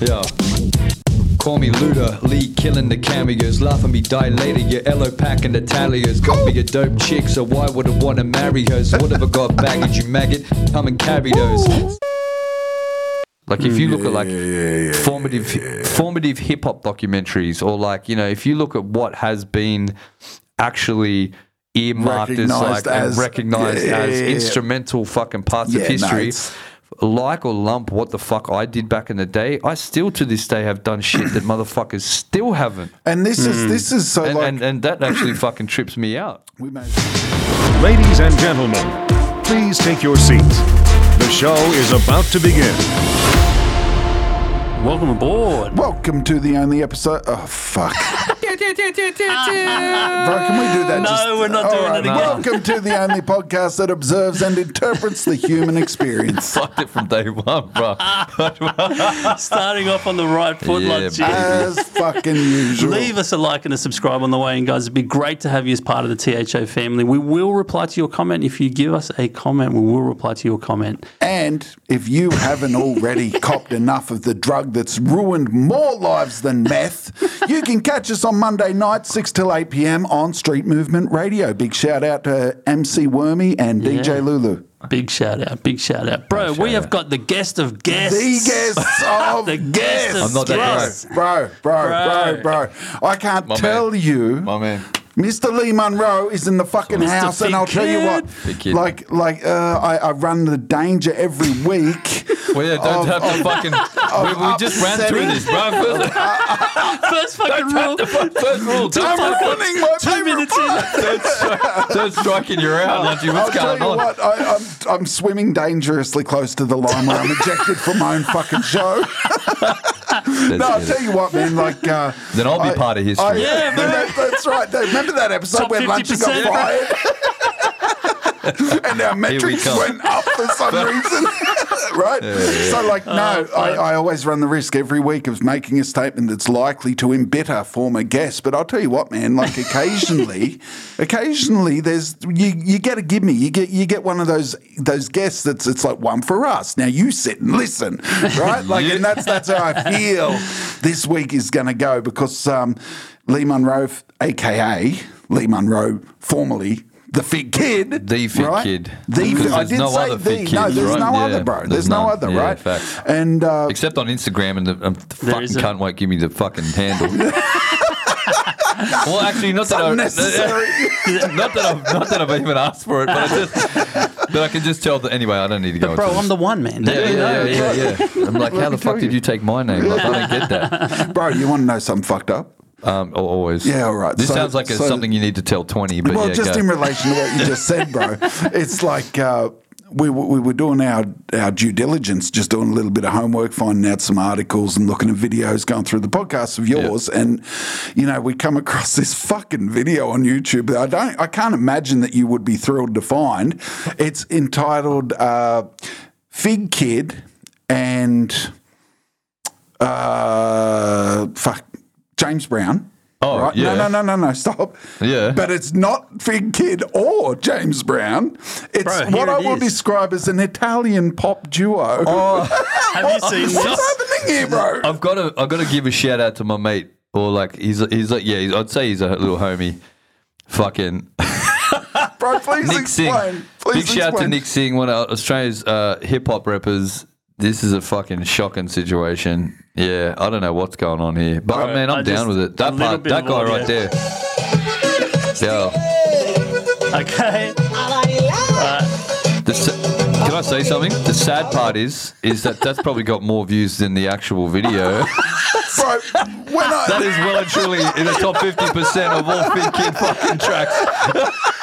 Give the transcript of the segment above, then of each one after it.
Yeah. Call me Luda, Lee killing the cameos, laugh at me die later. Your Elo packing the talliers, got me a dope chick, so why would I wanna marry her? So whatever got baggage, you maggot, come and carry those. Like if you look at like formative formative hip hop documentaries, or like you know, if you look at what has been actually earmarked as Recognised like and as- recognized yeah, as yeah, yeah. instrumental fucking parts Yeah, of history. it's- like or lump what the fuck I did back in the day, I still to this day have done shit that motherfuckers still haven't. And this is hmm. this is so And, like and, and that actually fucking trips me out. we made, Ladies and gentlemen, please take your seats. The show is about to begin. Welcome aboard. welcome to the only episode. Oh fuck. Bro, can we do that? No, just- we're not All doing it again. Welcome to the only podcast that observes and interprets the human experience. Fucked it from day one, bro. Starting off on the right foot, Yeah, like Jim. As fucking usual. Leave us a like and a subscribe on the way. And guys, it'd be great to have you as part of the THO family. We will reply to your comment. If you give us a comment, we will reply to your comment. And if you haven't already copped enough of the drug that's ruined more lives than meth, you can catch us on Monday night, 6 till 8 p.m. on Street Movement Radio. Big shout out to MC Wormy and DJ Lulu. Big shout out. Big shout out. Bro, we have got the guest of guests. The guests of The guest of I'm not that guests. Bro, bro, bro, bro. I can't My tell man. you. My man. Mr. Lee Monro is in the fucking Mr. house, and I'll tell you what, Big kid. like, like, uh, I, I run the danger every week. Well, yeah, don't of- have to fucking. we, we just ran through this, bro. First, uh, uh, uh, First fucking rule. first rule. Two, I'm ruining my Two favorite minutes in. third, stri- third striking, you're out. Lunchy. I'll What's tell going you on? what, I, I'm, I'm swimming dangerously close to the line where I'm ejected from my own fucking show. No, I'll tell you what, man. Like, uh, Then I'll be I- part of history. I- Yeah, man. that- that's right. Remember that episode Top where Lunchy got fired? and our metrics come. went up for some reason. right? So, like, no, I, I always run the risk every week of making a statement that's likely to embitter former guests. But I'll tell you what, man, like occasionally, occasionally there's you you get a give me. You get you get one of those those guests that's it's like one for us. Now you sit and listen, right? Like and that's that's how I feel this week is gonna go because um, Lee Monro, aka Lee Monro, formerly the fit Kid, The fit right? Kid. the Because I did no say other the. Fig no, there's right? no Yeah, other, bro. There's, there's no other, Yeah, right? facts. And uh, Except on Instagram, and the, um, the There fucking is a- cunt won't give me the fucking handle. well, actually, not that I, unnecessary. not that I've not that I've even asked for it, but I just but I can just tell that anyway. I don't need to go. Bro, into I'm the one, man. yeah, yeah, yeah, yeah, yeah. I'm like, how the fuck did you take my name? Like, I don't get that. bro, you want to know something fucked up? Um, always. Yeah, all right. This So- sounds like so- something you need to tell twenty. But well, yeah, just go. in relation to what you just said, bro, it's like uh, we, were- we were doing our, our due diligence, just doing a little bit of homework, finding out some articles and looking at videos, going through the podcasts of yours, and you know we come across this fucking video on YouTube. that I don't, I can't imagine that you would be thrilled to find. It's entitled uh, "Figgkidd" and uh, fuck James Brown. Oh, right? yeah. No, no, no, no, no. Stop. Yeah. But it's not Figgkidd or James Brown. It's Bro, what here I it will is. describe as an Italian pop duo. Have you seen What's this? happening here, bro? I've got to I've got to give a shout out to my mate, or like he's he's like yeah, he's, I'd say he's a little homie. Fucking bro, please Nick Singh. explain. Please Big shout out to. Nick Singh, one of Australia's uh, hip hop rappers. This is a fucking shocking situation. Yeah, I don't know what's going on here, but Bro, man, I'm I down just- with it. That part, that guy audio. right there. Yeah. Okay. The, sa- can I say something? The sad part is, is that that's probably got more views than the actual video. Bro, when I, that is well and truly in the top fifty percent of all Figgkidd fucking tracks.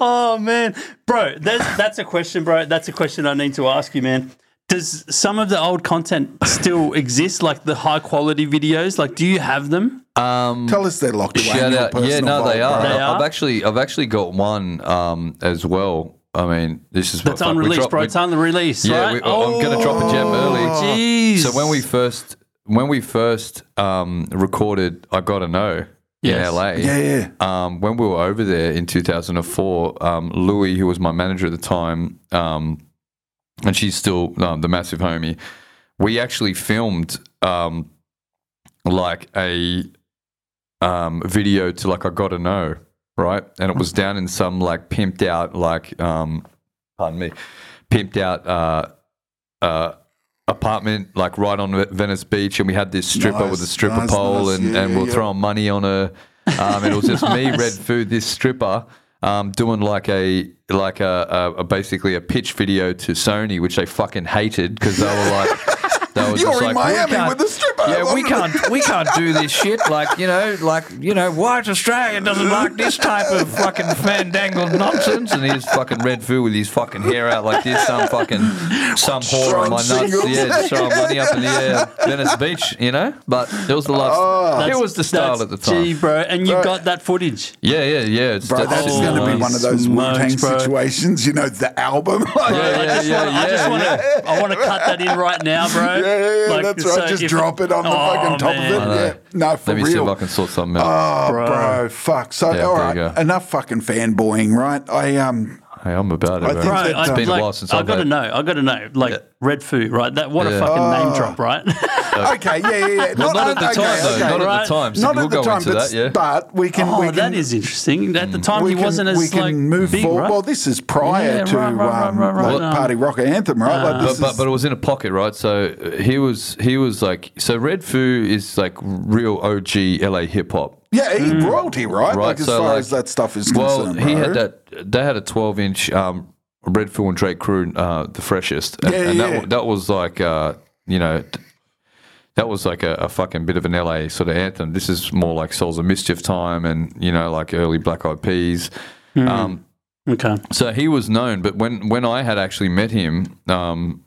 Oh man, bro, that's that's a question, bro. That's a question I need to ask you, man. Does some of the old content still exist, like the high quality videos? Like, do you have them? tell us they're locked away. in Shout out! Yeah, no, they are. bro. They I've actually, I've actually got one um, as well. I mean, this is That's fuck, we unreleased, dropped- bro. we- It's unreleased, Yeah, right? we- I'm gonna drop a gem early. Jeez. So when we first when we first um, recorded, I gotta know Yes. in LA. Yeah, yeah. Um, when we were over there in 2004, um, Louis, who was my manager at the time, um, and she's still um, the massive homie, we actually filmed um, like a um, video to like I gotta know, right? And it was down in some like pimped out like um, pardon me, pimped out uh, uh, apartment like right on Venice Beach, and we had this stripper Nice, with a stripper nice, pole, nice. and, Yeah, and we we're yeah. throwing money on her. Um, and it was just me, Red Foo, this stripper. Um, doing like a like a, a, a basically a pitch video to Sony, which they fucking hated because they were like, they were You're just in like, Miami we with the stripper. Yeah, we can't we can't do this shit. Like you know, like you know, white Australia doesn't like this type of fucking fandangled nonsense. And he's fucking red foo with his fucking hair out like this. Some fucking some whore on my nuts. singles. Yeah, just throwing money up in the air, Venice Beach. You know, but it was the last. Oh. it was the style at the time. Gee, bro, and you Bro. got that footage. Yeah, yeah, yeah. It's, Bro, that's that's just going to be oh, one of those Smokes, Wu Tang situations. You know, the album. Yeah, I yeah, just yeah, wanna, I just yeah, want to. yeah. I want to cut that in right now, bro. Yeah, yeah, yeah, that's right. Just if- drop it on the Oh, fucking top man. of it. Yeah. No, for Let me see real. if I can sort something out. Oh, bro. Bro. fuck. So, Yeah, all there right, enough fucking fanboying, right? I um, hey, I'm about it, I bro. think Bro, I, uh, been a like, while since I I've got to know. I've got to know. Like Yeah. Red Foo, right? That what a fucking Oh. name drop, right? okay, yeah, yeah, yeah. Well, not at the okay, time, though. okay. Not at Right. the time. So Not we'll at the go time, into but, that, yeah. but we can. oh, we can that is interesting. At the time, we he can, wasn't as we can like move big, forward. right? Well, this is prior Yeah, to right, right, um, right, right, like right. Party Rock Anthem, right? Uh, this but, but but it was in a pocket, right? So uh, he was he was like so Red Foo is like real OG LA hip hop. Yeah, he royalty, right? Right, Like as so, far like- as that stuff is Well, concerned, he bro. had that. They had a 12 inch um, Red Foo and Drake crew, uh, the freshest, and, Yeah, and yeah. that that was like uh, you know. t- That was like a, a fucking bit of an LA sort of anthem. This is more like Souls of Mischief time and, you know, like early Black Eyed Peas. Um, Okay. So he was known, but when when I had actually met him, um,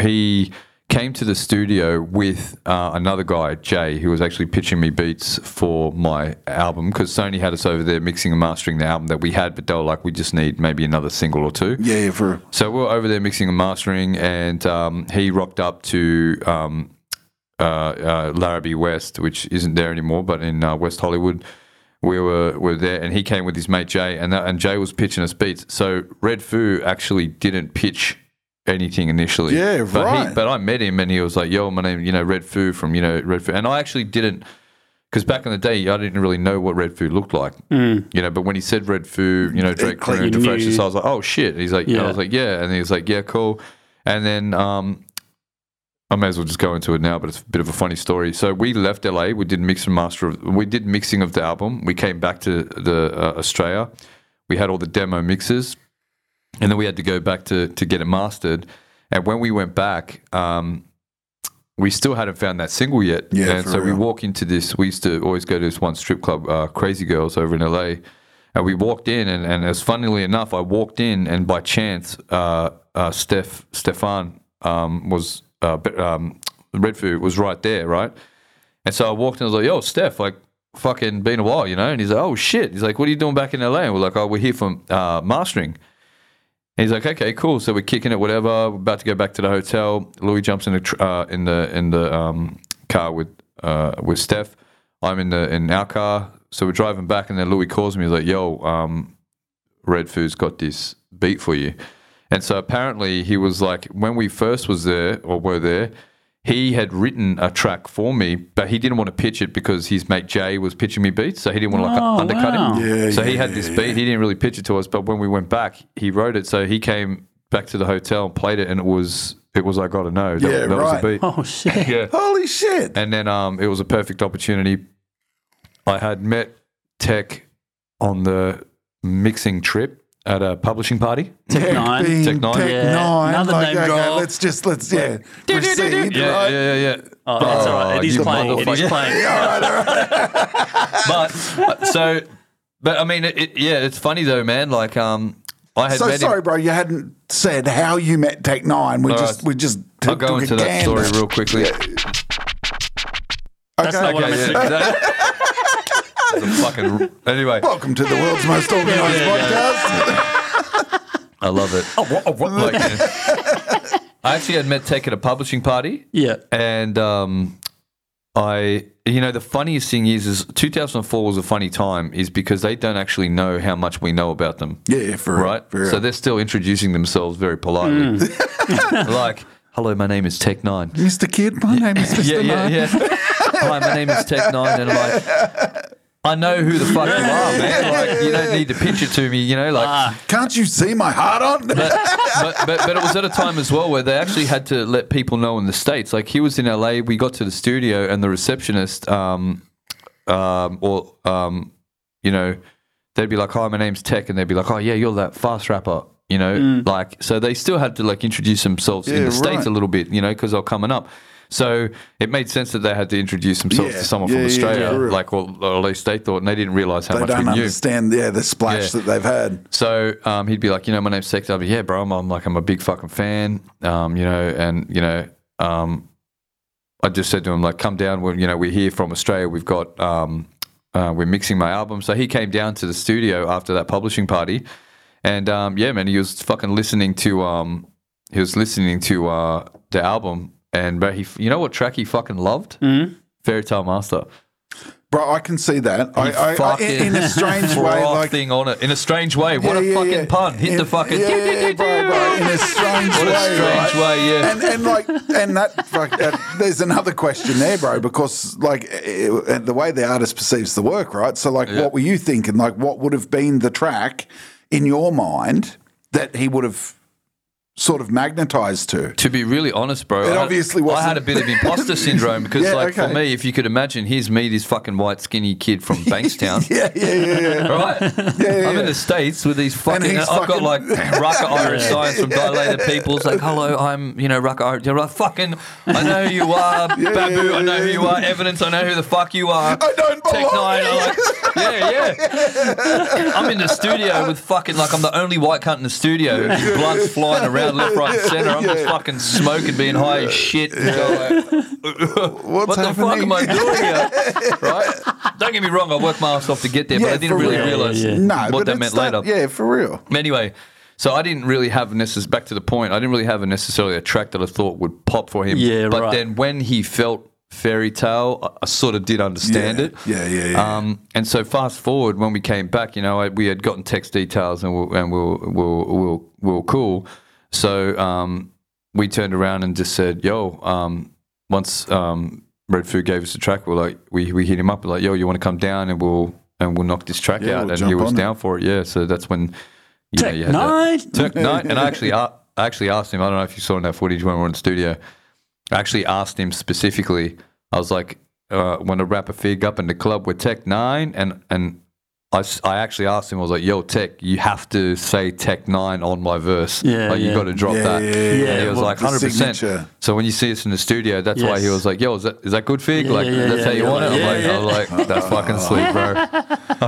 he came to the studio with uh, another guy, Jay, who was actually pitching me beats for my album because Sony had us over there mixing and mastering the album that we had, but they were like, we just need maybe another single or two. yeah, yeah, for So we were over there mixing and mastering, and um, he rocked up to um, uh, uh, Larrabee West, which isn't there anymore, but in uh, West Hollywood. We were were there, and he came with his mate Jay, and that, and Jay was pitching us beats. So Red Foo actually didn't pitch anything initially. Yeah, but right. He, but I met him, and he was like, "Yo, my name, you know, Red Foo from you know Red Foo," and I actually didn't. Because back in the day, I didn't really know what Red Foo looked like, you know. But when he said Red Foo, you know, Drake. Croon to You I was like, oh shit. He's like, yeah. I was like, yeah, and he was like, yeah, cool. And then um, I may as well just go into it now, but it's a bit of a funny story. So we left LA. We did mix and master. Of, we did mixing of the album. We came back to the uh, Australia. We had all the demo mixes, and then we had to go back to to get it mastered. And when we went back, um, we still hadn't found that single yet. Yeah, and so we real. walk into this. We used to always go to this one strip club, uh, Crazy Girls, over in LA. And we walked in, and, and as funnily enough, I walked in, and by chance, uh, uh, Steph Stefan um, was uh, um, Red Foo was right there, right? And so I walked in, I was like, "Yo, Steph, like, fucking been a while, you know?" And he's like, "Oh shit!" He's like, "What are you doing back in LA?" And we're like, "Oh, we're here for uh, mastering." And he's like, "Okay, cool." So we're kicking it, whatever. We're about to go back to the hotel. Louis jumps in the tr- uh, in the in the um, car with uh, with Steph. I'm in the in our car, so we're driving back, and then Louis calls me. He's like, "Yo, um, Red Foo's got this beat for you." And so apparently he was like, when we first was there or were there, he had written a track for me, but he didn't want to pitch it because his mate Jay was pitching me beats, so he didn't want to like Oh, undercut wow. him. Yeah, so he had this beat. He didn't really pitch it to us, but when we went back, he wrote it. So he came back to the hotel and played it, and it was it was I got to know. That, Yeah, that was right. the beat. Oh shit. Yeah. holy shit. And then um, it was a perfect opportunity. I had met Tech on the mixing trip at a publishing party. Tech N9ne. being Tech N9ne. Tech Yeah, Nine. another like, name okay, drop. let's just let's yeah proceed. Yeah, right? yeah, yeah, yeah. Oh, that's all right. It is you playing. It is motherfucker. playing. but uh, so, but I mean, it, it, yeah, it's funny though, man. Like, um, I had So met sorry, him. bro. You hadn't said how you met Tech N9ne. We All just right. we just I'll took, go took into a that story gander. real quickly. That's not what I Okay, meant yeah, to exactly. It's a fucking anyway. Welcome to the world's most organised Yeah, yeah, podcast. I love it. Like, yeah. I actually had met Tech at a publishing party. Yeah. And um, I, you know, the funniest thing is, is 2004 was a funny time, is because they don't actually know how much we know about them. Yeah, for real, right. for real. So they're still introducing themselves very politely. like hello, my name is Tech N9ne. Mr. Kid, my name is Mr. Yeah, yeah, Nine. yeah. Hi, my name is Tech N9ne, and I'm like, I know who the fuck you are, man. Like, you don't need to pitch it to me, you know, like. Can't you see my heart on? but, but, but, but it was at a time as well where they actually had to let people know in the states. Like he was in LA, we got to the studio, and the receptionist, um, um, or um, you know, they'd be like, "Hi, my name's Tech," and they'd be like, "Oh yeah, you're that fast rapper." You know, like so they still had to like introduce themselves in the states right. a little bit, you know, because they're coming up. So it made sense that they had to introduce themselves Yeah, to someone yeah, from Australia, yeah. like, or, or at least they thought, and they didn't realize how they much don't understand, yeah, the splash that they've had. So um, he'd be like, you know, my name's Sex. I'd be, yeah, bro. I'm, I'm like, I'm a big fucking fan. Um, you know, and you know, um, I just said to him like, come down. We're, you know, we're here from Australia. We've got, um, uh, we're mixing my album. So he came down to the studio after that publishing party, and um, yeah, man, he was fucking listening to, um, he was listening to uh, the album, and bro, he, you know what track he fucking loved? Mm-hmm. Fairy Tale Master. Bro, I can see that. I, I, I, in, in a strange way, like thing on it. In a strange way. What Yeah, a yeah, fucking yeah. pun. Hit In- the fucking. yeah, yeah, yeah, bro, bro, in a strange What a way, strange right? way, yeah. And and like and that, fuck, uh, there's another question there, bro, because like uh, the way the artist perceives the work, right? So like, what were you thinking? Like, what would have been the track in your mind that he would have sort of magnetized to? To be really honest, bro, It I- obviously I wasn't. had a bit of imposter syndrome because, Yeah, like, okay. for me, if you could imagine, here's me, this fucking white, skinny kid from Bankstown. Yeah, yeah, yeah, yeah. Right, yeah, I'm in the states with these fucking. I've got like Rakaa Iriscience from Dilated Peoples. Like, hello, I'm you know Rakaa Irish. You're like, fucking, I know who you are, Babu. I know who you are. Evidence. I know who the fuck you are. I don't Tech N9ne. I'm like, yeah, yeah. I'm in the studio with fucking like I'm the only white cunt in the studio. Blunts flying around left, right, and centre. I'm just fucking smoking, being high as shit. and going like, What's what the fuck happening? am I doing here? Right? Don't get me wrong. I worked my ass off to get there, but I didn't really real. realize Yeah, yeah. No, what but that it's meant that- later. Yeah, for real. Anyway, so I didn't really have necessarily back to the point. I didn't really have a necessarily a track that I thought would pop for him. Yeah, but right. then when he felt fairy tale, I, I sort of did understand Yeah, it. yeah, yeah, yeah. Um, and so fast forward when we came back, you know, I, we had gotten Tech's details and we, and we were, we were, we were, we were cool. So um, we turned around and just said, "Yo." Um, once um, Red Foo gave us the track, we're like, we, we hit him up, we're like, "Yo, you want to come down and we'll and we'll knock this track Yeah, out?" we'll and he was on it. down for it. Yeah. So that's when you Tech you had Nine. that- Tech N9ne. And I actually, a- I actually asked him. I don't know if you saw in that footage when we were in the studio. I actually asked him specifically. I was like, uh, "Want to wrap a fig up in the club with Tech N9ne? And and I, s- I actually asked him. I was like, "Yo, Tech, you have to say Tech N9ne on my verse. Yeah, like you yeah. got to drop Yeah, that." yeah, yeah, and yeah. he was Well, like, "100 percent." signature. So when you see us in the studio, that's why he was like, "Yo, is that is that good fig? Yeah, like yeah, that's yeah, how you yeah, want it?" I'm like, yeah. I'm like, "That's fucking sweet, bro."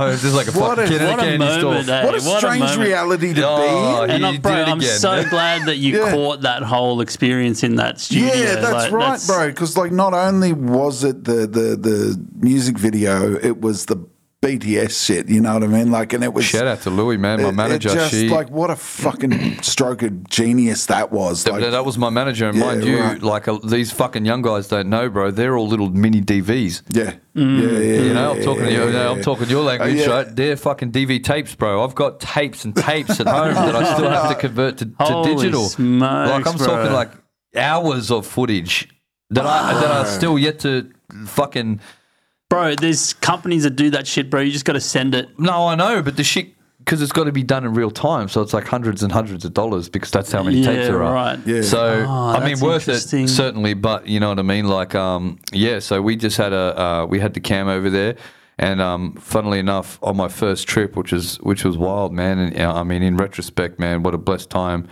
I was just like a What fucking a- kid in a What a candy store. moment, eh? What a strange moment. reality to Oh, be. he And I'm, did bro, it I'm so glad that you Yeah. caught that whole experience in that studio. Yeah, that's Like, right, that's- bro. Because like, not only was it the the the music video, it was the BTS shit. You know what I mean? Like, and it was Shout out to Louis, man, my it- it manager. just she like what a fucking stroke of genius that was. Like, that, that was my manager, and Yeah, mind you, right. like uh, these fucking young guys don't know, bro. They're all little mini DVs. yeah, Mm. yeah, yeah. You know, I'm talking to you. yeah, yeah, I'm talking your language, yeah. right? They're fucking DV tapes, bro. I've got tapes and tapes at home that I still have to convert to, to digital. smokes, like I'm bro. talking like hours of footage that I that are still yet to fucking. Bro, there's companies that do that shit, bro. You just got to send it. No, I know, but the shit because it's got to be done in real time, so it's like hundreds and hundreds of dollars because that's how many tapes Yeah, there are. right. Yeah. So Oh, I mean, that's worth it interesting. certainly, but you know what I mean. Like, um, yeah. So we just had a uh, we had the cam over there, and um, funnily enough, on my first trip, which was which was wild, man. And uh, I mean, in retrospect, man, what a blessed time,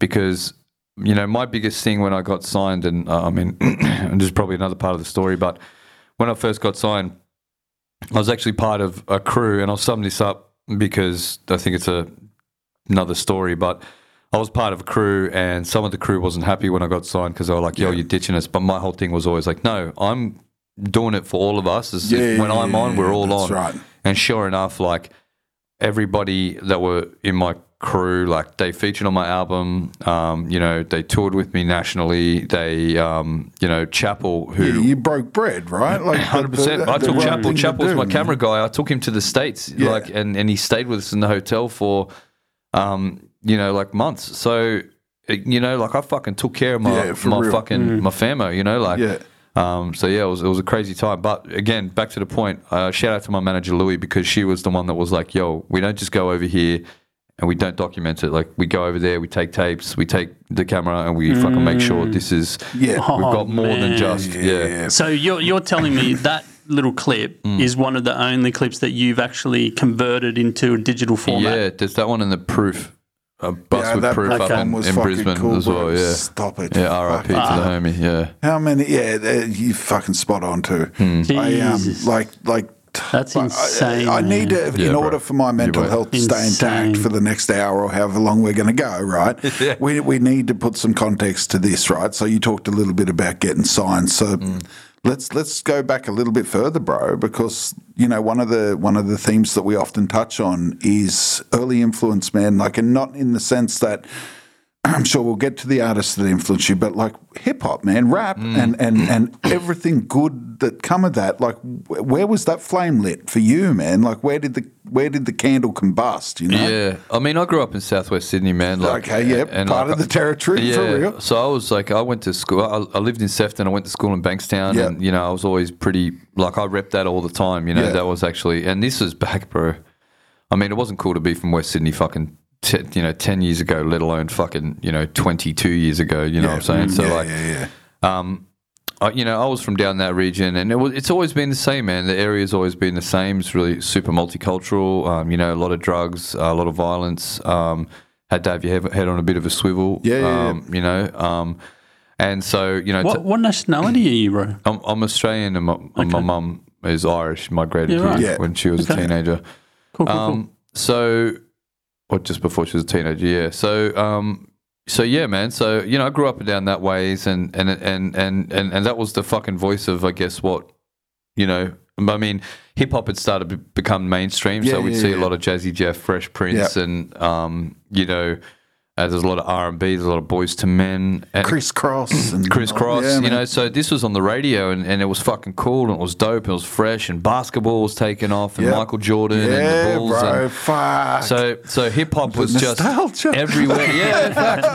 because you know my biggest thing when I got signed, and uh, I mean, and this is probably another part of the story, but when I first got signed, I was actually part of a crew, and I'll sum this up because I think it's a another story, but I was part of a crew, and some of the crew wasn't happy when I got signed because they were like, "Yo, you're ditching us." But my whole thing was always like, "No, I'm doing it for all of us. Yeah, when yeah, I'm yeah, on, we're all that's on." right. And sure enough, like everybody that were in my crew, like they featured on my album. Um, you know, they toured with me nationally. They, um, you know, Chapel, who You, you broke bread, right? Like Hundred percent. the- I the took Chapel. Chapel was my camera guy. I took him to the states, Yeah. like, and, and he stayed with us in the hotel for, um, you know, like months. So you know, like I fucking took care of my Yeah, my real. fucking my famo, you know, like. Yeah. Um, so yeah, it was it was a crazy time. But again, back to the point. Uh, shout out to my manager Louie because she was the one that was like, "Yo, we don't just go over here and we don't document it. Like we go over there, we take tapes, we take the camera, and we fucking make sure this is Yeah. we've Oh, got more than just yeah. Yeah. So you're you're telling me that little clip Mm. is one of the only clips that you've actually converted into a digital format. Yeah, there's that one in the proof. A bus Yeah, with that proof up one in, was in fucking Brisbane cool, as well. Yeah. Stop it. Yeah, RIP to the homie. Yeah. How many? Yeah, uh, you fucking spot on too. Hmm. I um, Jesus. like like. That's but I- insane, I, need man. to, Yeah, in bro. order for my mental won't. health to stay intact for the next hour or however long we're going to go, right? We we need to put some context to this, right? So you talked a little bit about getting signs. So Hmm. let's let's go back a little bit further, bro, because you know one of the one of the themes that we often touch on is early influence, man. Like, and not in the sense that I'm sure we'll get to the artists that influence you, but like hip hop, man, rap, Mm. and, and and everything good that come of that. Like, where was that flame lit for you, man? Like, where did the where did the candle combust? You know? Yeah, I mean, I grew up in Southwest Sydney, man. Like, Okay, yeah, part of the territory, for real. So I was like, I went to school. I, I lived in Sefton. I went to school in Bankstown, Yeah. and you know, I was always pretty like I repped that all the time. You know, Yeah. that was actually, and this was back, bro. I mean, it wasn't cool to be from West Sydney, fucking. T- you know, ten years ago, let alone fucking, you know, twenty-two years ago. You know what I'm saying? So yeah, like, yeah, yeah. I, you know, I was from down that region, and it was, it's always been the same, man. The area's always been the same. It's really super multicultural. Um, you know, a lot of drugs, a lot of violence. Um, had to have your head, head on a bit of a swivel. Yeah, yeah, yeah. um, You know, um, and so you know, What t- what nationality are you, bro? I'm, I'm Australian, and my, and my mum is Irish. Migrated Yeah, here right. Yeah. when she was a teenager. Cool, cool, cool. Um, so, or just before she was a teenager, yeah. So, um, so yeah, man. So you know, I grew up and down that ways, and and and and and, and that was the fucking voice of, I guess, what you know. I mean, hip hop had started to become mainstream, so we'd yeah, see a lot of Jazzy Jeff, Fresh Prince, Yeah. and um, you know, uh, there's a lot of R and B, there's a lot of Boyz II Men, and Kris Kross and Kris Kross, Yeah, you know. So this was on the radio, and, and it was fucking cool, and it was dope, and it was fresh, and basketball was taking off, and Yeah. Michael Jordan and the Bulls, bro. and fuck. so so hip hop was just everywhere. Yeah, in fact.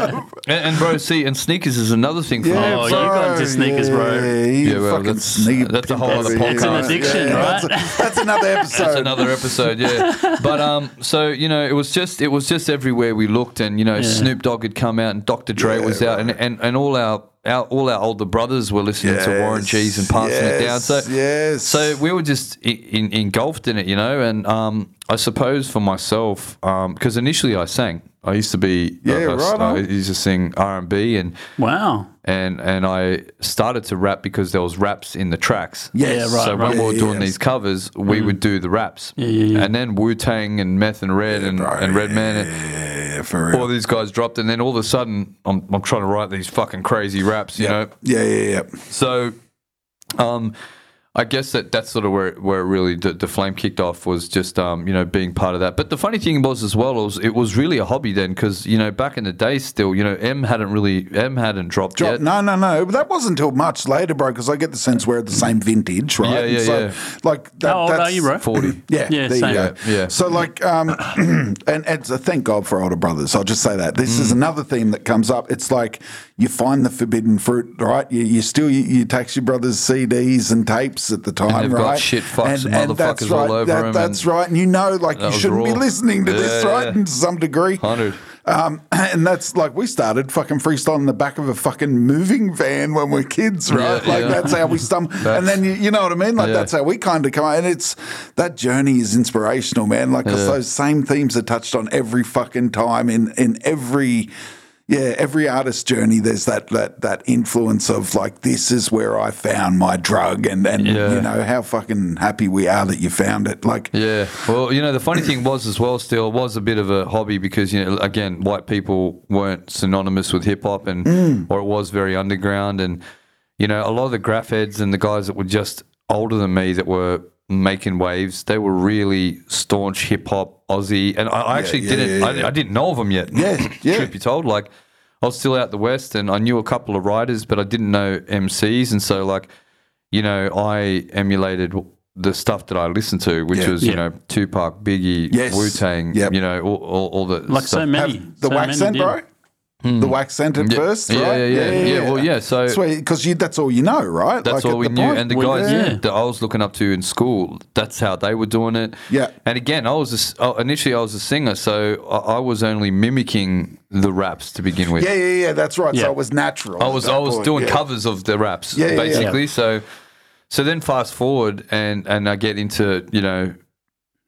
and, and bro, see, and sneakers is another thing for yeah, me. Oh, you got into sneakers, bro. Yeah, you Yeah, well, fucking that's- sneaker that's a whole other over here, podcast. It's an addiction, That's, right? a- that's another episode. That's another episode, yeah. But um, so you know, it was just it was just everywhere we looked, and you know, Snoop Dogg had come out, and Dr. Dre Yeah, was out, and, and and all our. Our, all our older brothers were listening to Warren G's and passing it down. So, yes, yes. so we were just in, in, engulfed in it, you know. And um, I suppose for myself, because initially I sang, I used to be, Yeah, I, I- right I on. used to sing R and B, and wow. and and I started to rap because there was raps in the tracks. Yes. Yeah, right, So when right. we were doing yes. these covers, we would do the raps. Yeah, yeah, yeah. And then Wu Tang and Meth and Red and, Bro, and Redman and Yeah, for real. all these guys dropped, and then all of a sudden, I'm I'm trying to write these fucking crazy raps, you know. yeah, yeah, yeah. So, um, I guess that that's sort of where where really the, the flame kicked off was just um, you know being part of that. But the funny thing was as well was it was really a hobby then because you know back in the day still you know M hadn't really M hadn't dropped Drop- yet. No, no, no. But that wasn't until much later, bro. Because I get the sense we're at the same vintage, right? Yeah, yeah, so, yeah. Like, that, How old that's, are you, bro? Forty. Yeah, Yeah, there same. you go. Yeah, yeah. So, like, um, and it's a thank God for older brothers. I'll just say that this Mm. is another theme that comes up. It's like you find the forbidden fruit, right? You, you still you, you tax your brother's CDs and tapes at the time, they've got right? shit fucks and that's motherfuckers all right. over That- That's and- right, and you know, like you shouldn't be listening to this, right? yeah. To some degree, Hundred. um, and that's like we started fucking freestyle in the back of a fucking moving van when we're kids, right? Yeah, like yeah. that's how we stumble. and then you, you know what I mean? Like Yeah. that's how we kind of come out. And it's that journey is inspirational, man. Like 'cause Yeah. those same themes are touched on every fucking time in in every. Yeah, every artist's journey, there's that, that that influence of like this is where I found my drug, and and Yeah. you know how fucking happy we are that you found it. Like, Yeah. Well, you know, the funny thing was as well, still, it was a bit of a hobby because, you know, again, white people weren't synonymous with hip hop and, Mm. or it was very underground. And, you know, a lot of the graph heads and the guys that were just older than me that were making waves, they were really staunch hip hop, Aussie. And I, I actually yeah, didn't, yeah, yeah. I, I didn't know of them yet. Yeah, yeah. Truth be told, like, I was still out the West and I knew a couple of writers, but I didn't know MCs. And so, like, you know, I emulated the stuff that I listened to, which Yeah. was, you know, Tupac, Biggie, Yes. Wu Tang, Yep. you know, all, all, all the Like so many. have the so wax many then, did. bro. The hmm. wax scented Yeah. first, Yeah, right? yeah, yeah. Yeah, well, yeah, so- because you, that's all you know, right? That's Like, all we knew. And the guys yeah. that I was looking up to in school, that's how they were doing it. Yeah. And again, I was a oh, initially I was a singer, so I, I was only mimicking the raps to begin with. yeah, yeah, yeah. That's right. Yeah. So it was natural. I was I was point, doing yeah. covers of the raps Yeah, yeah, yeah. basically. So so then fast forward and and I get into you know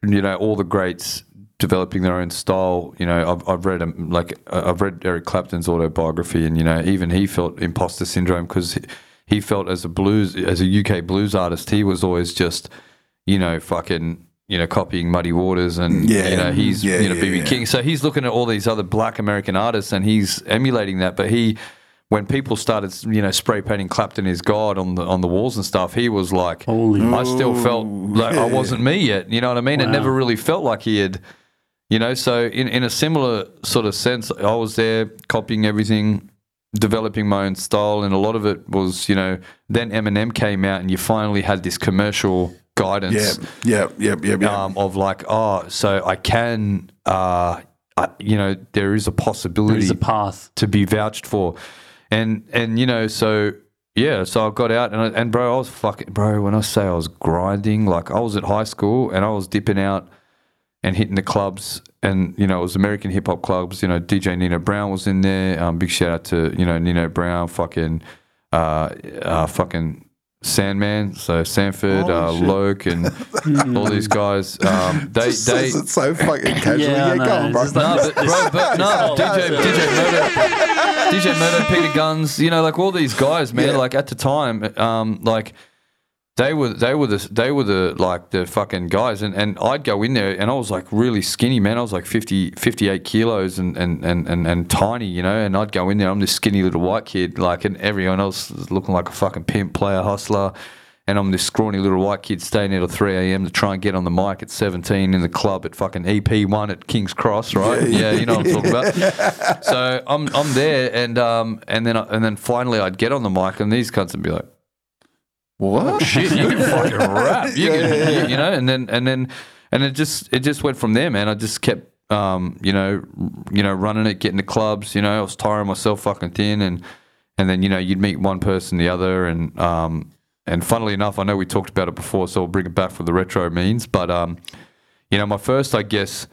you know all the greats developing their own style. You know I've I've read um, like uh, I've read Eric Clapton's autobiography, and you know even he felt imposter syndrome because he, he felt as a blues as a UK blues artist, he was always just you know fucking. You know, copying Muddy Waters, and Yeah. you know he's Yeah, you know BB yeah. King. So he's looking at all these other Black American artists, and he's emulating that. But he, when people started, you know, spray painting Clapton is God on the on the walls and stuff, he was like, Holy I still felt like I wasn't me yet. You know what I mean? It never really felt like he had, you know. So in in a similar sort of sense, I was there copying everything. Developing my own style, and a lot of it was, you know, then Eminem came out, and you finally had this commercial guidance Yeah, yeah, yeah, yeah. yeah. um, of like, oh, so I can, uh, I, you know, there is a possibility There's a path. to be vouched for, and and you know, so yeah, so I got out and I, and bro, I was fucking bro. When I say I was grinding, like I was at high school and I was dipping out and hitting the clubs, and you know, it was American hip hop clubs. You know, DJ Nino Brown was in there. Um, big shout out to you know Nino Brown, fucking, uh, uh fucking. Sandman, so Sanford, Holy uh, shit. Loke, and all these guys. Um, they Just they says it so fucking casually. Yeah, I Yeah, know. go on, bro. It's just like- no, but, bro, but no, DJ, DJ Murder, DJ Murder, Peter Guns, you know, like all these guys, man. Yeah. Like at the time, um, like they were, they were the, they were the like the fucking guys, and, and I'd go in there, and I was like really skinny, man. I was like 50, 58 kilos, and and, and, and and tiny, you know. And I'd go in there, I'm this skinny little white kid, like, and everyone else is looking like a fucking pimp, player, hustler. And I'm this scrawny little white kid staying there till 3 a.m. to try and get on the mic at 17 in the club at fucking EP1 at King's Cross, right? Yeah, you know what I'm talking about. So I'm I'm there, and um and then I, and then finally I'd get on the mic, and these cunts would be like, What? "Shit, you can fucking rap, you, can, yeah, yeah. You, you know." And then and then and it just it just went from there, man. I just kept um you know you know running it, getting to clubs. You know, I was tiring myself fucking thin, and and then you know you'd meet one person, the other, and um and funnily enough, I know we talked about it before, so I'll bring it back for the retro means, but um you know my first I guess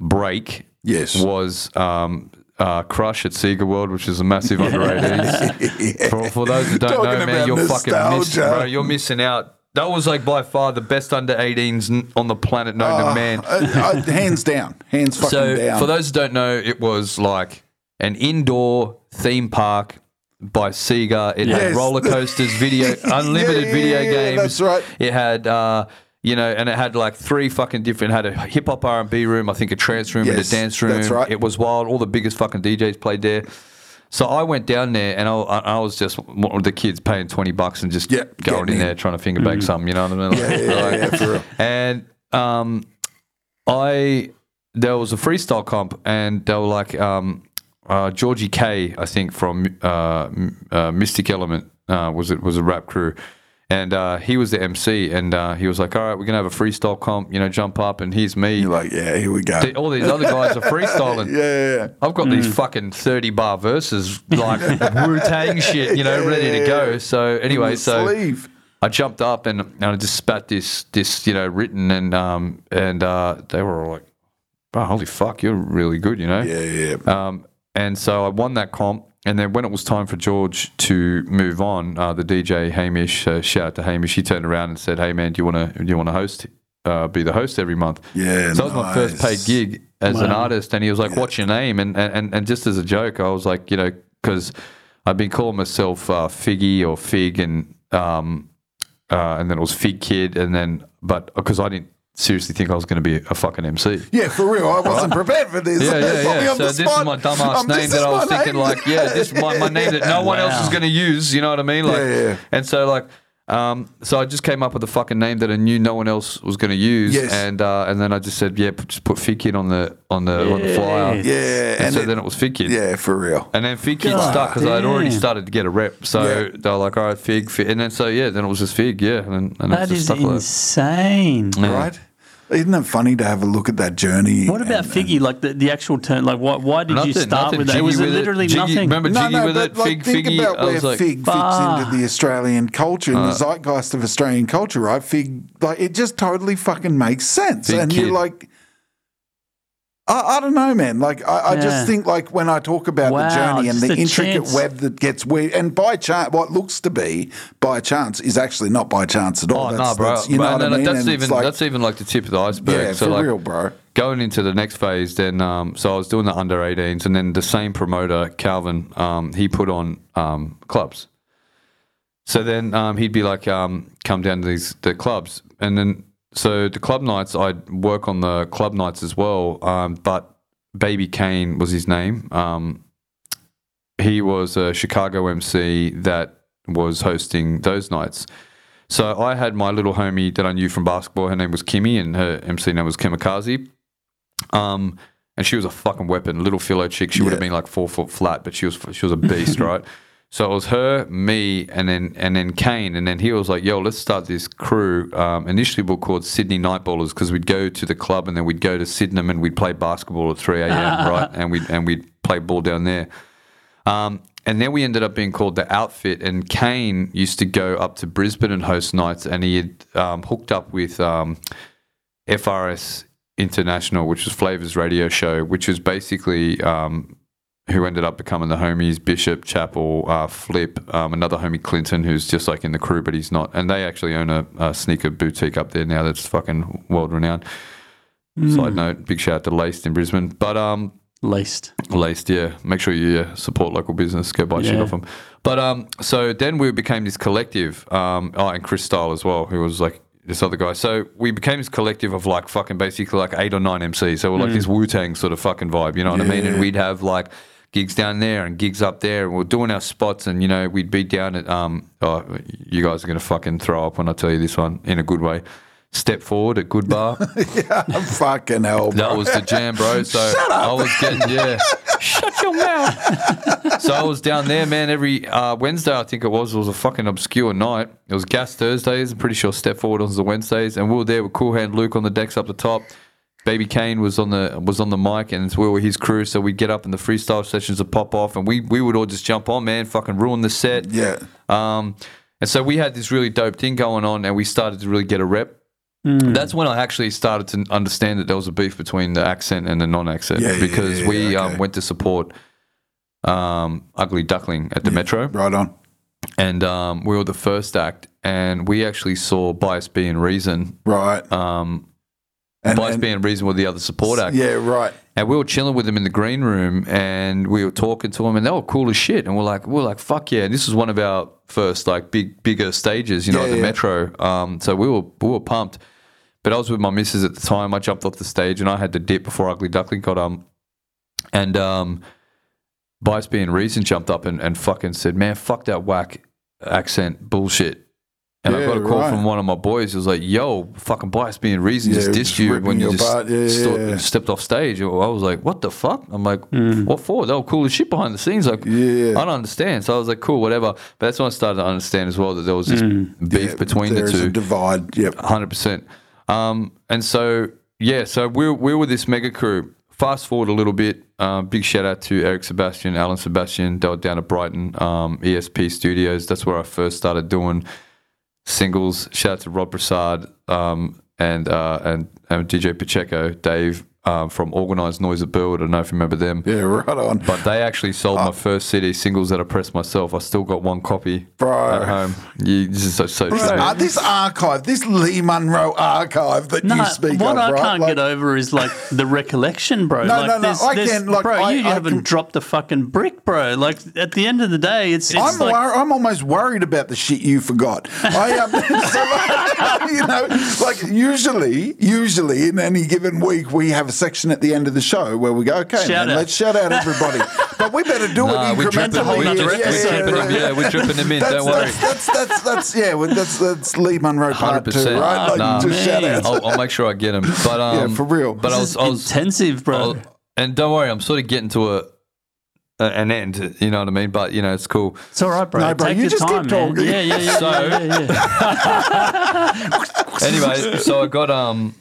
break Yes. was um, uh, Crush at Sega World, which is a massive underrated. for, for those who don't Talking know, man, you're fucking missing, bro. You're missing out. That was like by far the best under 18s on the planet known to man. Uh, uh, hands down. Hands fucking So, down. for those who don't know, it was like an indoor theme park by Sega. It had roller coasters, video, unlimited yeah, video yeah, games. that's right. It had, uh, you know, and it had like three fucking different. Had a hip hop R and B room, I think a trance room and a dance room. that's right. It was wild. All the biggest fucking DJs played there. So I went down there and I, I I was just one of the kids paying twenty bucks and just Yeah, going in in. there trying to finger bang something. You know what I mean? yeah, yeah, yeah, yeah, for real. And um, I there was a freestyle comp, and they were like um, uh, Georgie K, I think from uh, uh, Mystic Element uh, was it was a rap crew, and uh, he was the MC, and uh, he was like, "All right, we're gonna have a freestyle comp, you know, jump up, and here's me." You're like, yeah, here we go. The- All these other guys are freestyling. yeah, yeah, yeah. I've got these fucking thirty bar verses, like Wu Tang shit, you know, ready to go. So anyway, so Sleeve. I jumped up and, and I just spat this this you know written and um and uh, they were all like, "Oh, holy fuck, you're really good," you know. Yeah, yeah. Um, and so I won that comp. And then when it was time for George to move on, uh, the DJ Hamish, uh, shout out to Hamish, he turned around and said, "Hey man, do you want to do you want to host, uh, be the host every month?" Yeah, So that was my first paid gig as an artist, and he was like, "What's your name?" And and and just as a joke, I was like, you know, because I've been calling myself uh, Figgy or Fig, and um, uh, and then it was Figgkidd, and then but because I didn't seriously think I was going to be a fucking MC. Yeah, for real. I wasn't prepared for this. Yeah, yeah, yeah. So the this is my dumbass Um, name that I was my thinking name. like, yeah, this is my, my name that no one else is going to use. You know what I mean? Like, Yeah, yeah. and so like, um, so I just came up with a fucking name that I knew no one else was going to use, Yes. and uh, and then I just said, yeah, put- just put Figgkidd on the on the on the flyer. Yeah, And, and so it- then it was Figgkidd. Yeah, for real. And then Figgkidd God stuck because I had already started to get a rep. So Yeah. they were like, all right, Fig, Fig. And then so, yeah, then it was just Fig, yeah. And, and it That just is stuck like insane. Yeah. Right? Isn't it funny to have a look at that journey? What about and- Figgy? Like the, the actual turn? Like why, why did you start with that? Jiggy Was it with literally Jiggy- nothing? Remember No, Jiggy no, with but it? like, Fig, think Figgy. about I where like, Fig fits Bah. into the Australian culture and the zeitgeist of Australian culture, right? Fig, like, it just totally fucking makes sense. Big and kid. you're like, I, I don't know, man. Like, I, I Yeah. just think, like, when I talk about Wow, the journey and the intricate chance. web that gets weird, and by chance, what looks to be by chance is actually not by chance at all. Oh no, That's- bro! that's- you know But- what I no, no, mean? That's And even like, that's even like the tip of the iceberg. yeah, so for like, real, bro. going into the next phase, then um, so I was doing the under 18s, and then the same promoter, Calvin, um, he put on um, clubs. So then um, he'd be like, um, come down to these the clubs, and then so the club nights, I'd work on the club nights as well. Um, but Baby Kane was his name. Um, he was a Chicago MC that was hosting those nights. So I had my little homie that I knew from basketball. Her name was Kimmy, and her MC name was Kamikaze. Um, and she was a fucking weapon, little philo chick. She would have been like four foot flat, but she was she was a beast, right? So it was her, me, and then and then Kane, and then he was like, "Yo, let's start this crew." Um, initially, we were called Sydney Nightballers because we'd go to the club and then we'd go to Sydenham and we'd play basketball at three a.m. right, and we and we'd play ball down there. Um, and then we ended up being called the Outfit. And Kane used to go up to Brisbane and host nights, and he had um, hooked up with um, FRS International, which was Flavors Radio Show, which was basically um, who ended up becoming the homies Bishop, Chapel, uh, Flip, um, another homie Clinton, who's just like in the crew, but he's not. And they actually own a, a sneaker boutique up there now that's fucking world renowned. Side note, big shout out to Laced in Brisbane. But um, Laced. Laced, yeah. Make sure you uh, support local business. Go buy shit off them. But um, so then we became this collective. Um, oh, and Chris Style as well, who was like this other guy. So we became this collective of like fucking basically like eight or nine MCs. So we're like this Wu Tang sort of fucking vibe. You know what I mean? And we'd have like gigs down there and gigs up there, and we're doing our spots. And you know, we'd be down at um. Oh, you guys are gonna fucking throw up when I tell you this one in a good way. Step forward at Good Bar. Yeah, fucking hell, bro. That was the jam, bro. So I was getting yeah. Shut your mouth. so I was down there, man. Every uh, Wednesday, I think it was. It was a fucking obscure night. It was Gas Thursdays. I'm pretty sure Step Forward was the Wednesdays, and we were there with Cool Hand Luke on the decks up the top. Baby Kane was on the was on the mic, and we were his crew. So we'd get up in the freestyle sessions would pop off, and we we would all just jump on, man. Fucking ruin the set. Yeah. Um, and so we had this really dope thing going on, and we started to really get a rep. That's when I actually started to understand that there was a beef between the accent and the non-accent Yeah, yeah, because yeah, yeah, we okay. um, went to support um, Ugly Duckling at the Metro, Right on. and um, we were the first act, and we actually saw Bias B and Reason. Right. Um, And- Bias and- B and Reason were the other support act. Yeah, right. And we were chilling with them in the green room, and we were talking to them, and they were cool as shit. And we're like, we're like, fuck yeah! And this was one of our first like big, bigger stages, you know, Yeah, at the yeah. Metro. Um, so we were we were pumped. But I was with my missus at the time. I jumped off the stage, and I had to dip before Ugly Duckling got um, and um, Bias B and Reason jumped up and, and fucking said, "Man, fuck that whack accent bullshit." And I got a call right. from one of my boys. He was like, "Yo, fucking Bias B and Reason Yeah, just just dissed you when you just butt. Yeah, sto- yeah, yeah. stepped off stage." I was like, "What the fuck?" I'm like, "What for?" They were cool as shit behind the scenes. Like, Yeah. I don't understand. So I was like, "Cool, whatever." But that's when I started to understand as well that there was this beef Yeah, between the two a divide. Yep. hundred percent. Um, and so yeah, so we we were this mega crew. Fast forward a little bit. Um, big shout out to Eric Sebastian, Alan Sebastian. They were down at Brighton um, ESP Studios. That's where I first started doing singles. Shout out to Rob Prasad um, and, uh, and and DJ Pacheco, Dave um, from Organized Noise at Burwood. I don't know if you remember them. Yeah, right on. But they actually sold my first CD singles that I pressed myself. I still got one copy Bro. at home. You, this is so, so true. Uh, this archive, this Lee Monro archive that No, you speak about. what of, I right? can't Like- get over is like the recollection, bro. No, like, no, no, there's- I there's- can, like, bro, I- you I haven't can- dropped a fucking brick, bro. Like at the end of the day, it's, it's I'm, like wor- I'm almost worried about the shit you forgot. I um, so, you know, like usually, usually in any given week, we have a section at the end of the show where we go, okay, Shout man, out. let's shout out everybody. but we better do Nah, it we're dripping, incrementally. we're, another we're, episode, dripping right. them, yeah, we're dripping them in. That's, don't worry. that's, that's, that's, that's, yeah, well, that's, that's Lee Monro part two, 100%. right? Like, Nah. just shout Man. out. I'll, I'll make sure I get them. But um, Yeah, for real. But I this was, is I was, intensive, bro. I'll- and don't worry, I'm sort of getting to a, a an end. You know what I mean? But you know, it's cool. it's all right, bro. No, bro, Take you your just keep time, man. Yeah, yeah, yeah. So- yeah, yeah, yeah. Anyway, so I got um,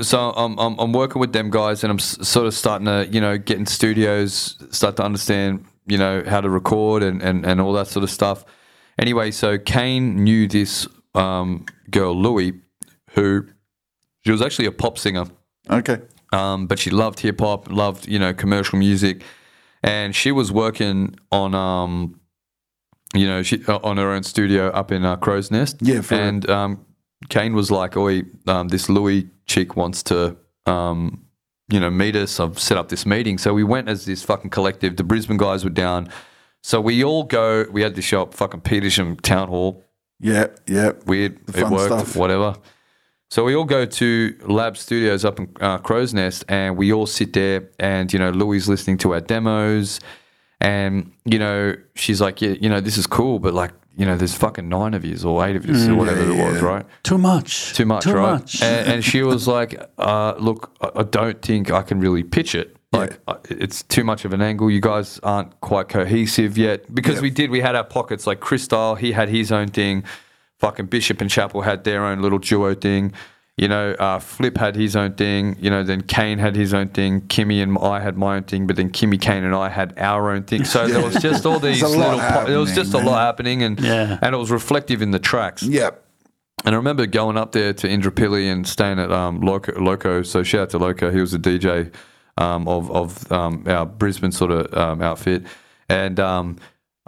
so I'm, I'm I'm working with them guys, and I'm s- sort of starting to you know get in studios, start to understand you know how to record and and, and all that sort of stuff. Anyway, so Kane knew this um, girl Louie, who she was actually a pop singer Okay. um, but she loved hip hop, loved you know commercial music, and she was working on um, you know she uh, on her own studio up in uh, Crow's Nest. Yeah, for and um, Kane was like, "Oi, um, this Louis chick wants to." Um, you know, meet us. I've set up this meeting. So we went as this fucking collective. The Brisbane guys were down. So we all go. We had to show up fucking Petersham Town Hall Yeah, yeah. weird. The it worked, stuff. whatever. So we all go to Lab Studios up in uh, Crow's Nest, and we all sit there, and you know, Louis listening to our demos, and you know, she's like, yeah, you know, this is cool, but like, you know, there's fucking nine of yous or eight of yous or whatever it was, right? Too much. Too much, Too right? much. And, and she was like, uh, "Look, I, I don't think I can really pitch it. Like, I it's too much of an angle. You guys aren't quite cohesive yet because we did. We had our pockets. Like Chris Style, he had his own thing. Fucking Bishop and Chapel had their own little duo thing. You know, uh, Flip had his own thing. You know, then Kane had his own thing. Kimmy and I had my own thing. But then Kimmy, Kane, and I had our own thing. So there was just all these a little. Po- there was happening, just a lot happening, and Yeah. and it was reflective in the tracks. Yep. And I remember going up there to Indooroopilly and staying at um, Loco, Loco. So shout out to Loco. He was the DJ um, of of um, our Brisbane sort of um, outfit. And um,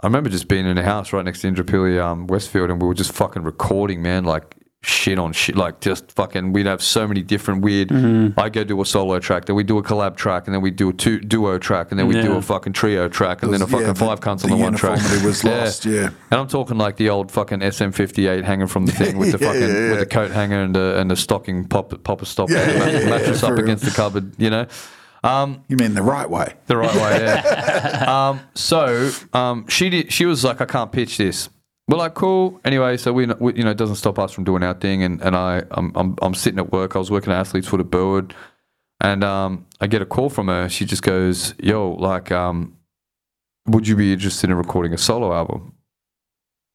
I remember just being in a house right next to Indooroopilly, um, Westfield, and we were just fucking recording, man, like shit on shit, like just fucking. We'd have so many different weird. I go do a solo track, then we do a collab track, and then we do a two, duo track, and then we do a fucking trio track, and then a fucking the- five cunts on the the one track. uniformity was lost, yeah. And I'm talking like the old fucking SM58 hanging from the thing with the Yeah, fucking yeah, yeah. with the coat hanger and the and the stocking pop popper stop Yeah, yeah, yeah, mattress for up real. against the cupboard, you know. You mean the right way? The right way, yeah. um, so um, she did. She was like, "I can't pitch this." We're like, "Cool." Anyway, so we, we you know, it doesn't stop us from doing our thing. And and I, I'm I'm, I'm sitting at work. I was working at Athlete's Foot at Burwood, and um, I get a call from her. She just goes, "Yo, like, um, would you be interested in recording a solo album?"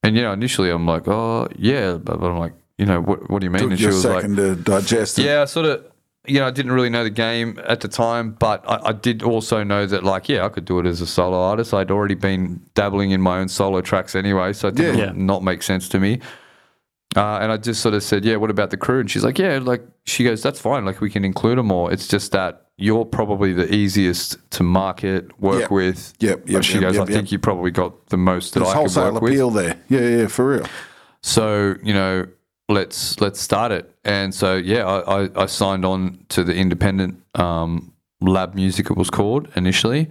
And you know, initially I'm like, "Oh, yeah," but, but I'm like, you know, what what do you mean? Took and she you a was like, second to digest it. yeah, I sort of, you know, I didn't really know the game at the time, but I, I did also know that, like, yeah, I could do it as a solo artist. I'd already been dabbling in my own solo tracks anyway, so it did Yeah. not make sense to me. Uh, and I just sort of said, yeah, what about the crew? And she's like, yeah, like, she goes, that's fine. Like, we can include them all. It's just that you're probably the easiest to market, work Yep. with. Yep, yep, she yep, goes, yep, I think you probably got the most that There's I could work with. appeal there. Yeah, yeah, for real. So you know, let's let's start it. And so yeah, I, I, I signed on to the independent um, lab music. It was called initially,